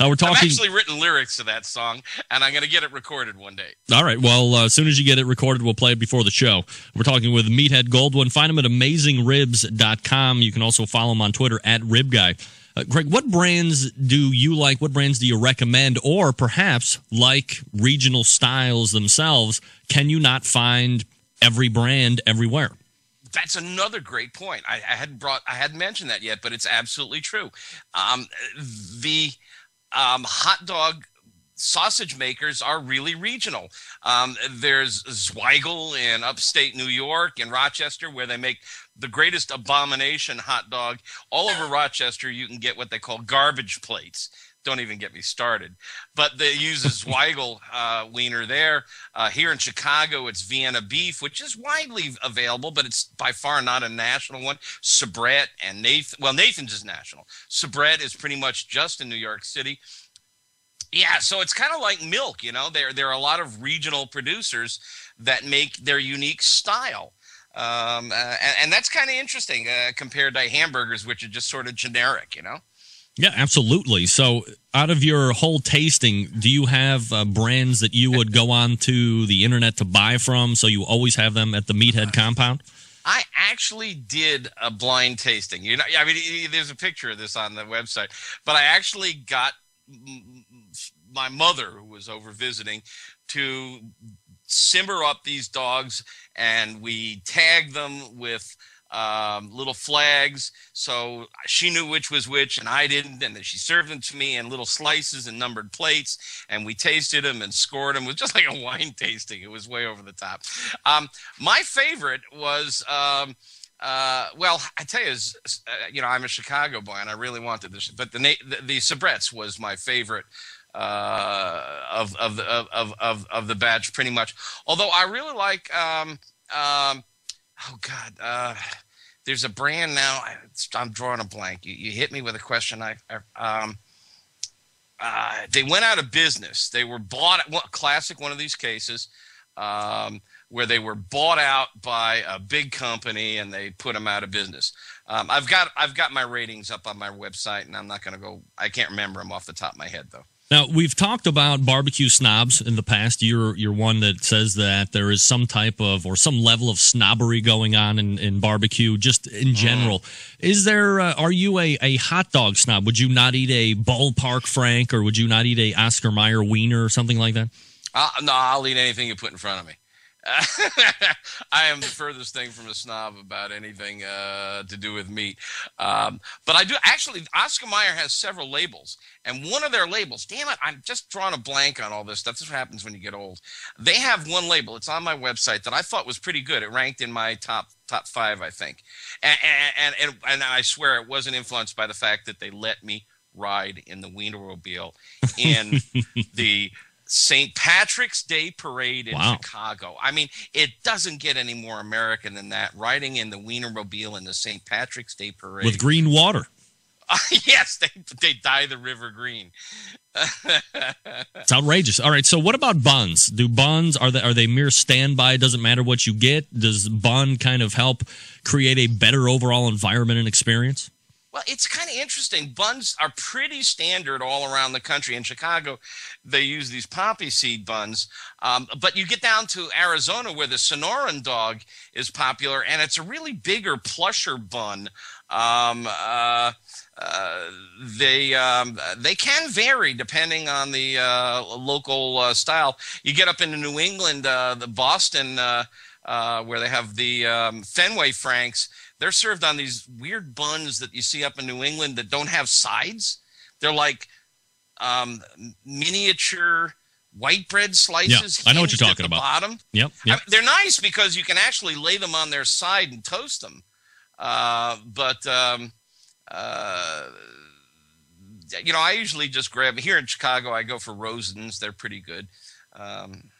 we're talking. I've actually written lyrics to that song, and I'm going to get it recorded one day. All right. Well, uh, as soon as you get it recorded, we'll play it before the show. We're talking with Meathead Goldwyn. Find him at amazingribs.com. You can also follow him on Twitter at RibGuy. Uh, Greg, what brands do you like? What brands do you recommend? Or perhaps, like regional styles themselves, can you not find every brand everywhere? That's another great point. I, I hadn't brought, I hadn't mentioned that yet, but it's absolutely true. Um, the um, hot dog sausage makers are really regional. Um, there's Zweigle in upstate New York and Rochester, where they make the greatest abomination hot dog. All over Rochester, you can get what they call garbage plates. Don't even get me started. But they use a Zweigle uh, wiener there. Uh, here in Chicago, it's Vienna beef, which is widely available, but it's by far not a national one. Sabrett and Nathan, well, Nathan's is national. Sabrett is pretty much just in New York City. Yeah, so it's kind of like milk, you know. There there are a lot of regional producers that make their unique style. Um, uh, and, and that's kind of interesting uh, compared to hamburgers, which are just sort of generic, you know. Yeah, absolutely. So, out of your whole tasting, do you have uh, brands that you would go on to the internet to buy from? So you always have them at the Meathead compound. I actually did a blind tasting. You know, I mean, there's a picture of this on the website, but I actually got my mother, who was over visiting, to simmer up these dogs, and we tagged them with um, little flags, so she knew which was which, and I didn't. And then she served them to me in little slices and numbered plates, and we tasted them and scored them. It was just like a wine tasting. It was way over the top. Um, my favorite was. Um, uh, well, I tell you, uh, you know, I'm a Chicago boy, and I really wanted this, but the the, the was my favorite uh, of of the of, of of the batch, pretty much. Although I really like, um, um, oh God, uh, there's a brand now. I'm drawing a blank. You, you hit me with a question. I, I um, uh, they went out of business. They were bought. Well, classic one of these cases. Um, where they were bought out by a big company and they put them out of business. Um, I've got I've got my ratings up on my website, and I'm not going to go. I can't remember them off the top of my head though. Now we've talked about barbecue snobs in the past. You're you're one that says that there is some type of or some level of snobbery going on in, in barbecue, just in general. Is there? Uh, are you a, a hot dog snob? Would you not eat a ballpark Frank, or would you not eat a Oscar Mayer wiener or something like that? Uh, no, I'll eat anything you put in front of me. I am the furthest thing from a snob about anything uh, to do with meat. Um, but I do actually. Oscar Mayer has several labels, and one of their labels. Damn it! I'm just drawing a blank on all this stuff. This is what happens when you get old. They have one label. It's on my website that I thought was pretty good. It ranked in my top top five, I think. And and and, and I swear it wasn't influenced by the fact that they let me ride in the Wienermobile in the St. Patrick's Day parade in Wow. Chicago. I mean, it doesn't get any more American than that. Riding in the Wienermobile in the St. Patrick's Day parade. With green water. yes, they they dye the river green. It's outrageous. All right, so what about buns? Do buns are they are they mere standby? Doesn't matter what you get. Does bun kind of help create a better overall environment and experience? Well, it's kind of interesting. Buns are pretty standard all around the country. In Chicago, they use these poppy seed buns. Um, but you get down to Arizona where the Sonoran dog is popular, and it's a really bigger, plusher bun. Um, uh, uh, they um, they can vary depending on the uh, local uh, style. You get up into New England, uh, the Boston, uh, where they have the um, Fenway Franks. They're served on these weird buns that you see up in New England that don't have sides. They're like um, miniature white bread slices. Yeah, I know what you're talking the about. Bottom. Yep. I yep. mean, they're nice because you can actually lay them on their side and toast them. Uh, but um, uh, you know, I usually just grab here in Chicago. I go for Rosens; they're pretty good. Um,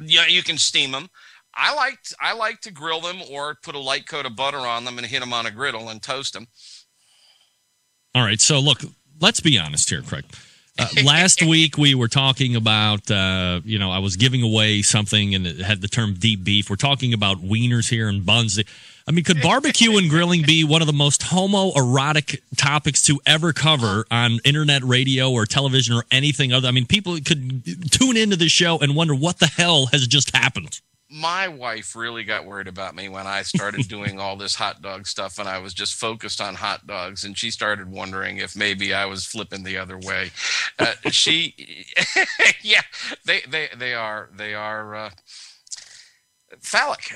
yeah, you can steam them. I like I like to grill them or put a light coat of butter on them and hit them on a griddle and toast them. All right. So look, let's be honest here, Craig. Uh, last week we were talking about, uh, you know, I was giving away something and it had the term deep beef. We're talking about wieners here and buns. I mean, could barbecue and grilling be one of the most homoerotic topics to ever cover on internet radio or television or anything other? I mean, people could tune into this show and wonder what the hell has just happened. My wife really got worried about me when I started doing all this hot dog stuff and I was just focused on hot dogs and she started wondering if maybe I was flipping the other way. Uh, she yeah, they they they are they are uh phallic.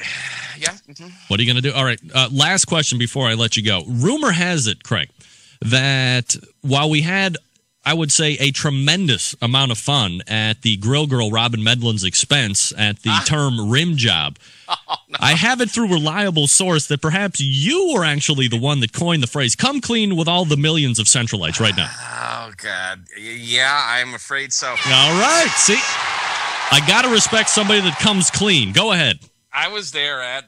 Yeah. mhm. What are you going to do? All right. Uh, last question before I let you go. Rumor has it, Craig, that while we had, I would say, a tremendous amount of fun at the Grill Girl Robyn Medlin's expense at the ah. term rim job, oh, I have it through reliable source that perhaps you were actually the one that coined the phrase "come clean with all the millions of Centralites" right now. Oh God. Yeah, I'm afraid so. All right. See, I got to respect somebody that comes clean. Go ahead. I was there at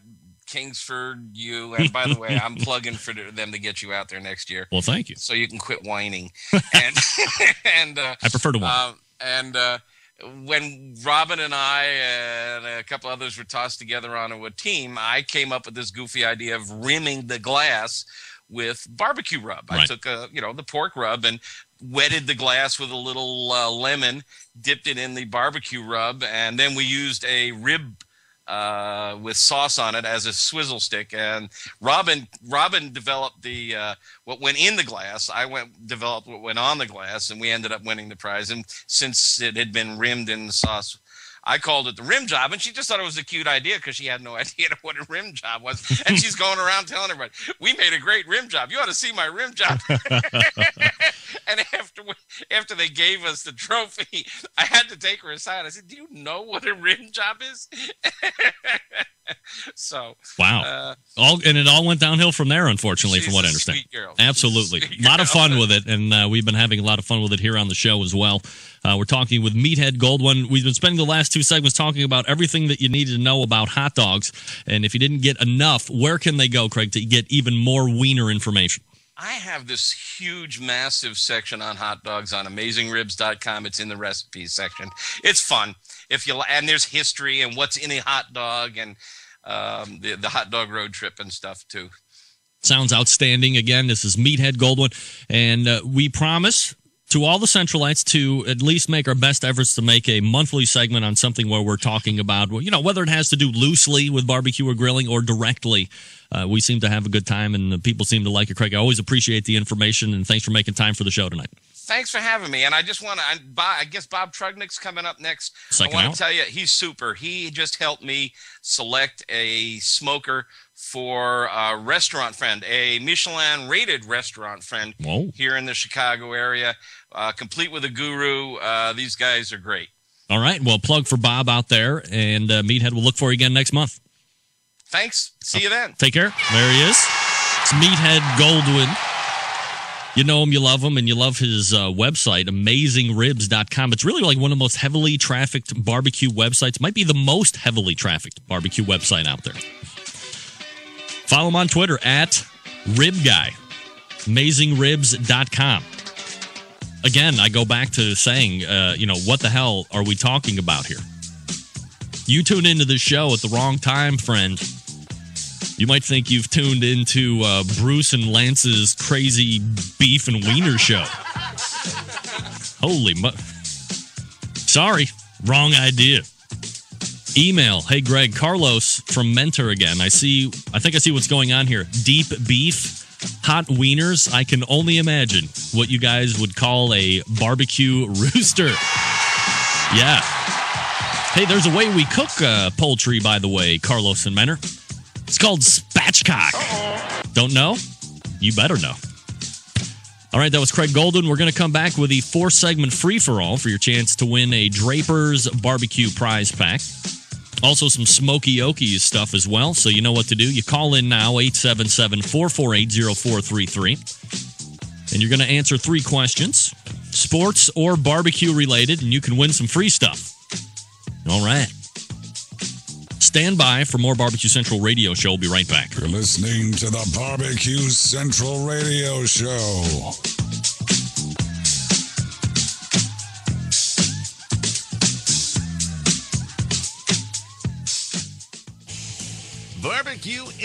Kingsford you. and by the way, I'm plugging for them to get you out there next year. Well, thank you. so you can quit whining. and and uh, I prefer to whine. Um, and uh, when Robyn and I and a couple others were tossed together onto a team, I came up with this goofy idea of rimming the glass with barbecue rub. I took a, you know, the pork rub and wetted the glass with a little uh, lemon, dipped it in the barbecue rub, and then we used a rib uh, with sauce on it as a swizzle stick. And Robyn, Robyn developed the uh, what went in the glass. I went developed what went on the glass, and we ended up winning the prize. And since it had been rimmed in the sauce. I called it the rim job, and she just thought it was a cute idea because she had no idea what a rim job was. And she's going around telling everybody, "We made a great rim job. You ought to see my rim job." and after after they gave us the trophy, I had to take her aside. I said, "Do you know what a rim job is?" so Wow. uh, all and it all went downhill from there, unfortunately, from what I understand. sweet girl. Absolutely, a lot of fun with it, and uh, we've been having a lot of fun with it here on the show as well. Uh, we're talking with Meathead Goldwyn. We've been spending the last two segments talking about everything that you needed to know about hot dogs, and if you didn't get enough, where can they go, Craig, to get even more wiener information? I have this huge, massive section on hot dogs on AmazingRibs.com. It's in the recipes section. It's fun if you and there's history and what's in a hot dog and um, the the hot dog road trip and stuff too. Sounds outstanding. Again, this is Meathead Goldwyn, and uh, we promise to all the Centralites to at least make our best efforts to make a monthly segment on something where we're talking about, well, you know, whether it has to do loosely with barbecue or grilling or directly. Uh, we seem to have a good time, and the people seem to like it. Craig, I always appreciate the information, and thanks for making time for the show tonight. Thanks for having me. And I just want to, I, I guess Bob Trudnak's coming up next. Second I want to tell you, he's super. He just helped me select a smoker for a restaurant friend, a Michelin rated restaurant friend Whoa. here in the Chicago area, uh, complete with a guru. Uh, these guys are great. All right. Well, plug for Bob out there, and uh, Meathead will look for you again next month. Thanks. See you then. Take care. There he is. It's Meathead Goldwyn. You know him, you love him, and you love his uh, website, amazingribs.com. It's really like one of the most heavily trafficked barbecue websites. Might be the most heavily trafficked barbecue website out there. Follow him on Twitter at RibGuy, amazingribs.com. Again, I go back to saying, uh, you know, what the hell are we talking about here? You tune into this show at the wrong time, friend. You might think you've tuned into uh, Bruce and Lance's crazy beef and wiener show. Holy mu- Sorry, wrong idea. Email, hey Greg, Carlos from Mentor again. I see, I think I see what's going on here. Deep beef, hot wieners. I can only imagine what you guys would call a barbecue rooster. Yeah. Hey, there's a way we cook uh, poultry, by the way, Carlos and Mentor. It's called spatchcock. Don't know? You better know. All right, that was Craig Goldwyn. We're going to come back with the four segment free for all for your chance to win a Draper's barbecue prize pack. Also, some Smoky Okies stuff as well. So, you know what to do. You call in now, 877 448 0433. And you're going to answer three questions sports or barbecue related, and you can win some free stuff. All right. Stand by for more Barbecue Central radio show. We'll be right back. You're listening to the Barbecue Central Radio Show.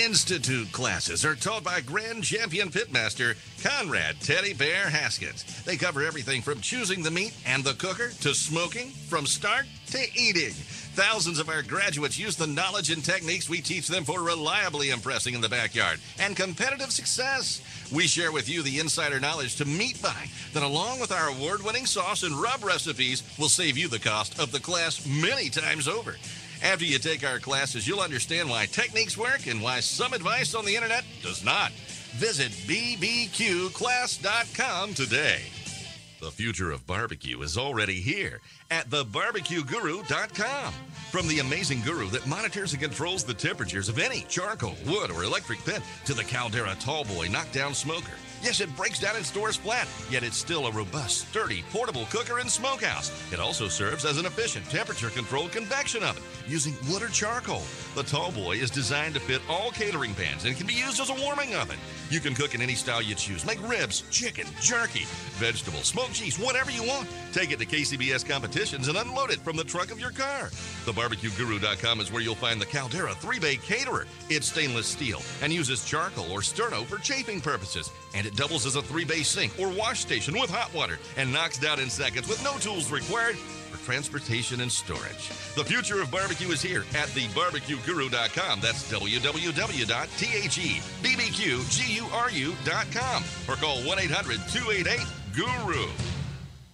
Institute classes are taught by Grand Champion Pitmaster Conrad Teddy Bear Haskins. They cover everything from choosing the meat and the cooker to smoking, from start to eating. Thousands of our graduates use the knowledge and techniques we teach them for reliably impressing in the backyard and competitive success. We share with you the insider knowledge to meat by that, along with our award winning sauce and rub recipes, will save you the cost of the class many times over. After you take our classes, you'll understand why techniques work and why some advice on the internet does not. Visit bbqclass.com today. The future of barbecue is already here at thebarbecueguru.com. From the amazing guru that monitors and controls the temperatures of any charcoal, wood, or electric pit to the Caldera Tallboy knockdown smoker, Yes, it breaks down and stores flat, yet it's still a robust, sturdy, portable cooker and smokehouse. It also serves as an efficient temperature controlled convection oven using wood or charcoal. The Tall Boy is designed to fit all catering pans and can be used as a warming oven. You can cook in any style you choose. Make ribs, chicken, jerky, vegetables, smoked cheese, whatever you want. Take it to KCBS competitions and unload it from the trunk of your car. TheBarbecueGuru.com is where you'll find the Caldera 3-Bay Caterer. It's stainless steel and uses charcoal or sterno for chafing purposes. And it doubles as a 3-bay sink or wash station with hot water and knocks down in seconds with no tools required for transportation and storage. The future of barbecue is here at thebarbecueguru.com. That's www.thebbqguru.com or call 1-800-288-GURU.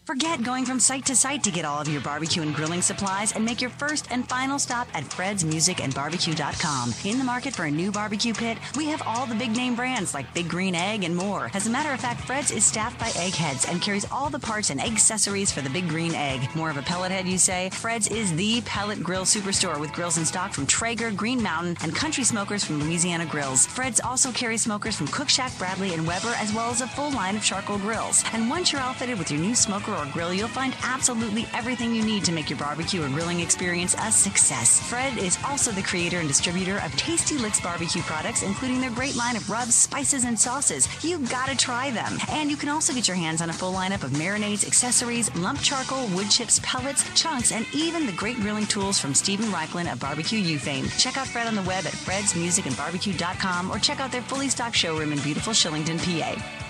Forget going from site to site to get all of your barbecue and grilling supplies and make your first and final stop at Fred's Music and Barbecue.com. In the market for a new barbecue pit, we have all the big name brands like Big Green Egg and more. As a matter of fact, Fred's is staffed by eggheads and carries all the parts and accessories for the Big Green Egg. More of a pellet head, you say? Fred's is the pellet grill superstore with grills in stock from Traeger, Green Mountain, and Country Smokers from Louisiana Grills. Fred's also carries smokers from Cookshack, Bradley, and Weber, as well as a full line of charcoal grills. And once you're outfitted with your new smoker grill, you'll find absolutely everything you need to make your barbecue or grilling experience a success. Fred is also the creator and distributor of Tasty Licks barbecue products, including their great line of rubs, spices, and sauces. You gotta try them. And you can also get your hands on a full lineup of marinades, accessories, lump charcoal, wood chips, pellets, chunks, and even the great grilling tools from Steven Raichlen of Barbecue U fame. Check out Fred on the web at fredsmusicandbarbecue.com or check out their fully stocked showroom in beautiful Shillington, PA.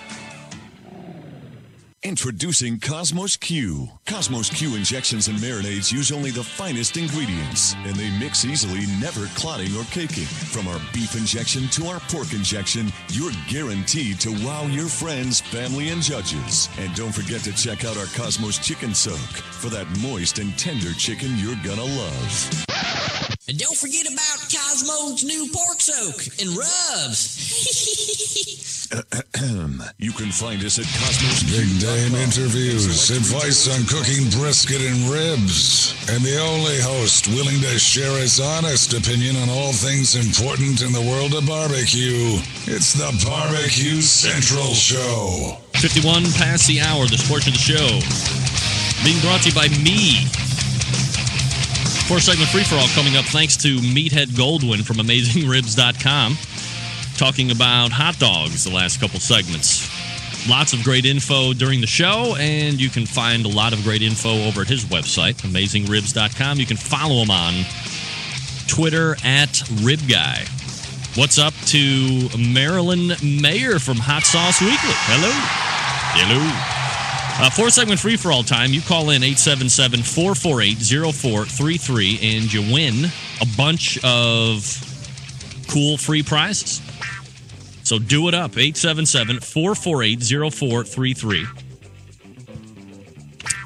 Introducing Kosmos Q. Kosmos Q injections and marinades use only the finest ingredients, and they mix easily, never clotting or caking. From our beef injection to our pork injection, you're guaranteed to wow your friends, family, and judges. And don't forget to check out our Kosmos Chicken Soak for that moist and tender chicken you're gonna love. And don't forget about Kosmo's new pork soak and rubs. you can find us at Kosmos Big Dame interviews, advice on cooking brisket and ribs, and the only host willing to share his honest opinion on all things important in the world of barbecue. It's the Barbecue Central Show. 51 past the hour, this portion of the show being brought to you by me. Four segment free for all coming up thanks to Meathead Goldwyn from AmazingRibs.com. Talking about hot dogs the last couple segments. Lots of great info during the show, and you can find a lot of great info over at his website, AmazingRibs.com. You can follow him on Twitter at RibGuy. What's up to Marilyn Mayer from Hot Sauce Weekly? Hello. Hello. Uh, four segment free for all time. You call in 877 448 0433 and you win a bunch of cool free prizes. So do it up 877 448 0433.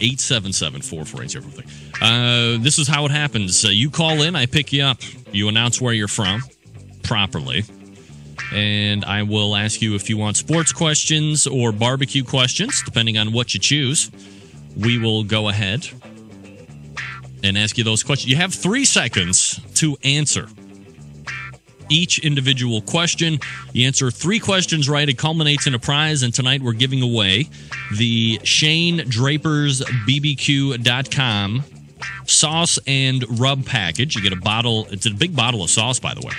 877 448 0433. Uh, This is how it happens. Uh, you call in, I pick you up, you announce where you're from properly and I will ask you if you want sports questions or barbecue questions, depending on what you choose. We will go ahead and ask you those questions. You have three seconds to answer each individual question. You answer three questions right, it culminates in a prize. And tonight we're giving away the Shane Drapers BBQ.com sauce and rub package. You get a bottle, it's a big bottle of sauce, by the way.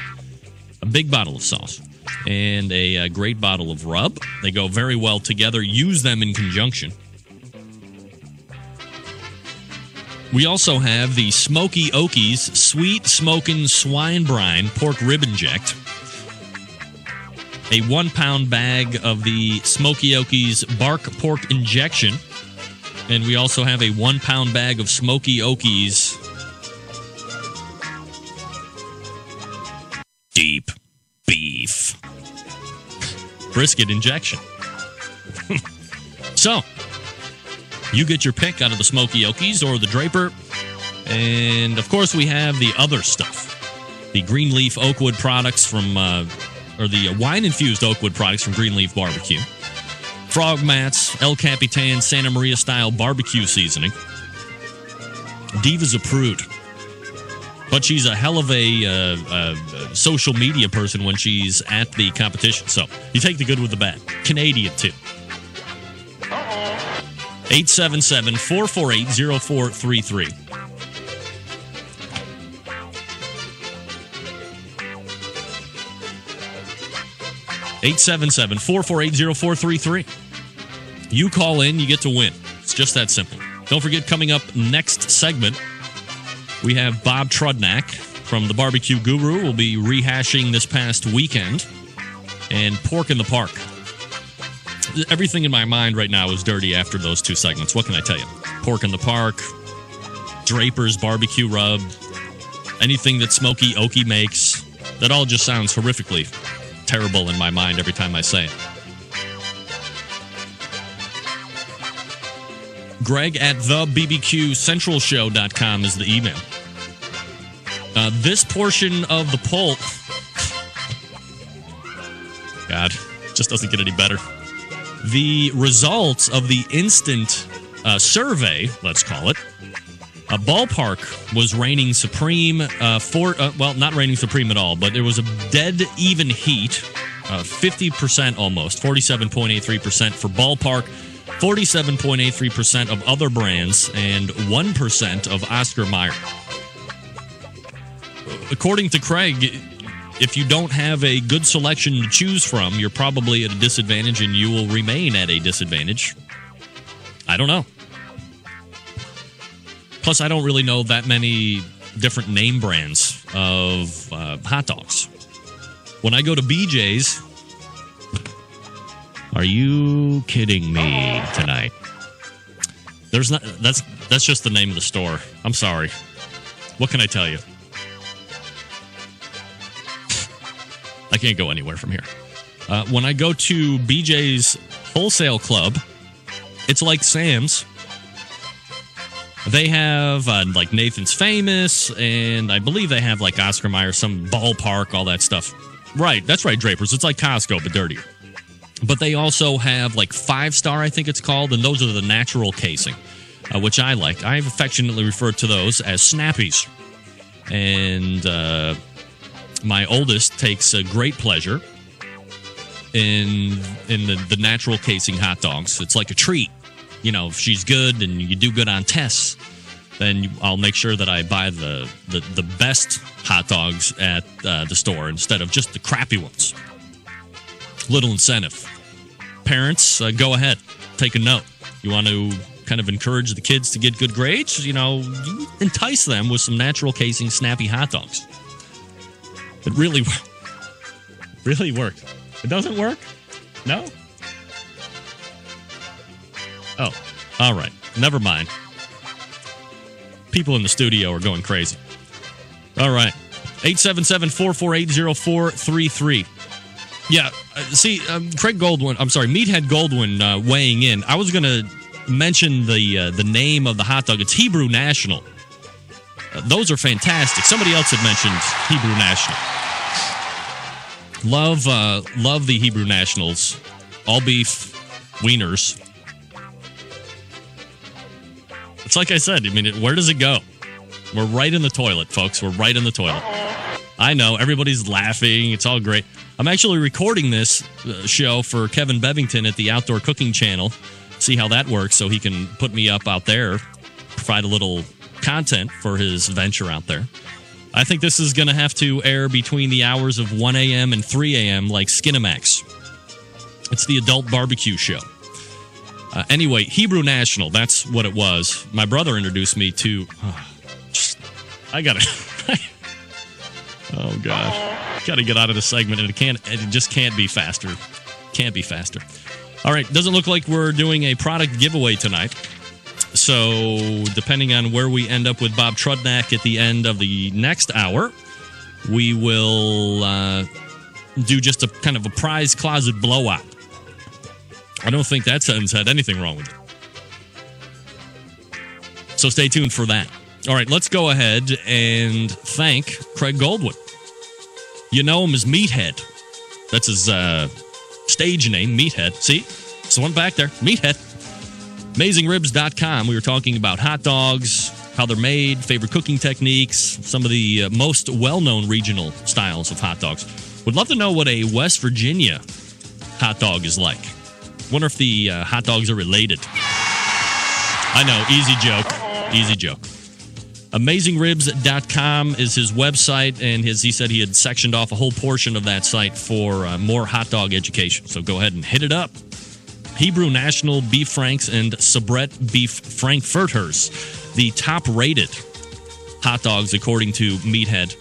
A big bottle of sauce and a, uh great bottle of rub. They go very well together. Use them in conjunction. We also have the Smoky Okies Sweet Smokin' Swine Brine Pork Rib Inject. A one pound bag of the Smoky Okies Bark Pork Injection. And we also have a one pound bag of Smoky Okies Brisket Injection. so, you get your pick out of the Smoky Okies or the Draper. And of course, we have the other stuff the Greenleaf Oakwood products from, uh, or the wine infused Oakwood products from Greenleaf Barbecue. Frog Mats, El Capitan Santa Maria style barbecue seasoning. Diva's a prude, but she's a hell of a uh, uh, social media person when she's at the competition. So you take the good with the bad. Canadian too. 877 448 0433. Eight seven seven four four eight zero four three three. You call in, you get to win. It's just that simple. Don't forget, coming up next segment, we have Bob Trudnak from the Barbecue Guru. We'll be rehashing this past weekend and Pork in the Park. Everything in my mind right now is dirty after those two segments. What can I tell you? Pork in the Park, Draper's Barbecue Rub, anything that Smokey Okie makes. That all just sounds horrifically terrible in my mind every time I say it. Greg at the BBQCentralShow.com is the email. Uh, this portion of the poll, God, just doesn't get any better. The results of the instant uh, survey, let's call it, a ballpark was reigning supreme uh, for, uh, well, not reigning supreme at all, but there was a dead even heat, uh, 50% almost, 47.83% for ballpark. 47.83% of other brands and 1% of Oscar Mayer. According to Craig, if you don't have a good selection to choose from, you're probably at a disadvantage and you will remain at a disadvantage. I don't know. Plus, I don't really know that many different name brands of uh, hot dogs. When I go to BJ's, are you kidding me tonight? There's not that's that's just the name of the store. I'm sorry. What can I tell you? I can't go anywhere from here. Uh, when I go to BJ's Wholesale Club, it's like Sam's. They have uh, like Nathan's Famous, and I believe they have like Oscar Mayer, some ballpark, all that stuff. Right, that's right, Drapers. It's like Costco, but dirtier. But they also have like five star, I think it's called, and those are the natural casing, uh, which I like. I've affectionately referred to those as snappies. And uh, my oldest takes a great pleasure in in the, the natural casing hot dogs. It's like a treat. You know, if she's good and you do good on tests, then I'll make sure that I buy the the, the best hot dogs at uh, the store instead of just the crappy ones. Little incentive. Parents, uh, go ahead, take a note. You want to kind of encourage the kids to get good grades? You know, entice them with some natural casing snappy hot dogs. It really, really worked. It doesn't work? No? Oh, all right. Never mind. People in the studio are going crazy. All right. 877 448 0433. Yeah. Uh, see, um, Craig Goldwyn, I'm sorry, Meathead Goldwyn uh, weighing in. I was going to mention the uh, the name of the hot dog. It's Hebrew National. Uh, those are fantastic. Somebody else had mentioned Hebrew National. Love, uh, love the Hebrew Nationals, all beef wieners. It's like I said. I mean, where does it go? We're right in the toilet, folks. We're right in the toilet. I know everybody's laughing. It's all great. I'm actually recording this uh, show for Kevin Bevington at the Outdoor Cooking Channel. See how that works, so he can put me up out there, provide a little content for his venture out there. I think this is going to have to air between the hours of 1 a.m. and 3 a.m. like Skinamax. It's the adult barbecue show. Uh, anyway, Hebrew National, that's what it was. My brother introduced me to. Oh, just, I got to. oh, gosh. Got to get out of the segment, and it, can't, it just can't be faster. Can't be faster. All right, doesn't look like we're doing a product giveaway tonight. So, depending on where we end up with Bob Trudnak at the end of the next hour, we will uh, do just a kind of a prize closet blowout. I don't think that sentence had anything wrong with it. So, stay tuned for that. All right, let's go ahead and thank Craig Goldwyn. You know him as Meathead. That's his uh, stage name, Meathead. See? It's the one back there, Meathead. AmazingRibs.com. We were talking about hot dogs, how they're made, favorite cooking techniques, some of the uh, most well known regional styles of hot dogs. Would love to know what a West Virginia hot dog is like. Wonder if the uh, hot dogs are related. I know, easy joke. Easy joke. AmazingRibs.com is his website, and his he said he had sectioned off a whole portion of that site for uh, more hot dog education. So go ahead and hit it up. Hebrew National Beef Franks and Sabrett Beef Frankfurters, the top rated hot dogs according to Meathead.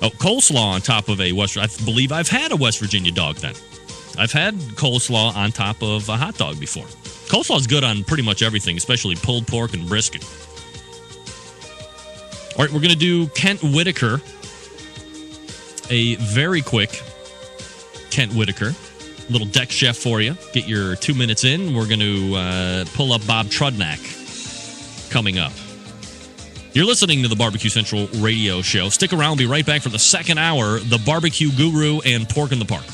Oh, coleslaw on top of a West. I believe I've had a West Virginia dog. Then I've had coleslaw on top of a hot dog before. Coleslaw is good on pretty much everything, especially pulled pork and brisket. All right, we're going to do Kent Whitaker. A very quick Kent Whitaker. Little deck chef for you. Get your two minutes in. We're going to uh, pull up Bob Trudnak coming up. You're listening to the Barbecue Central radio show. Stick around. We'll be right back for the second hour. The Barbecue Guru and Pork in the Park.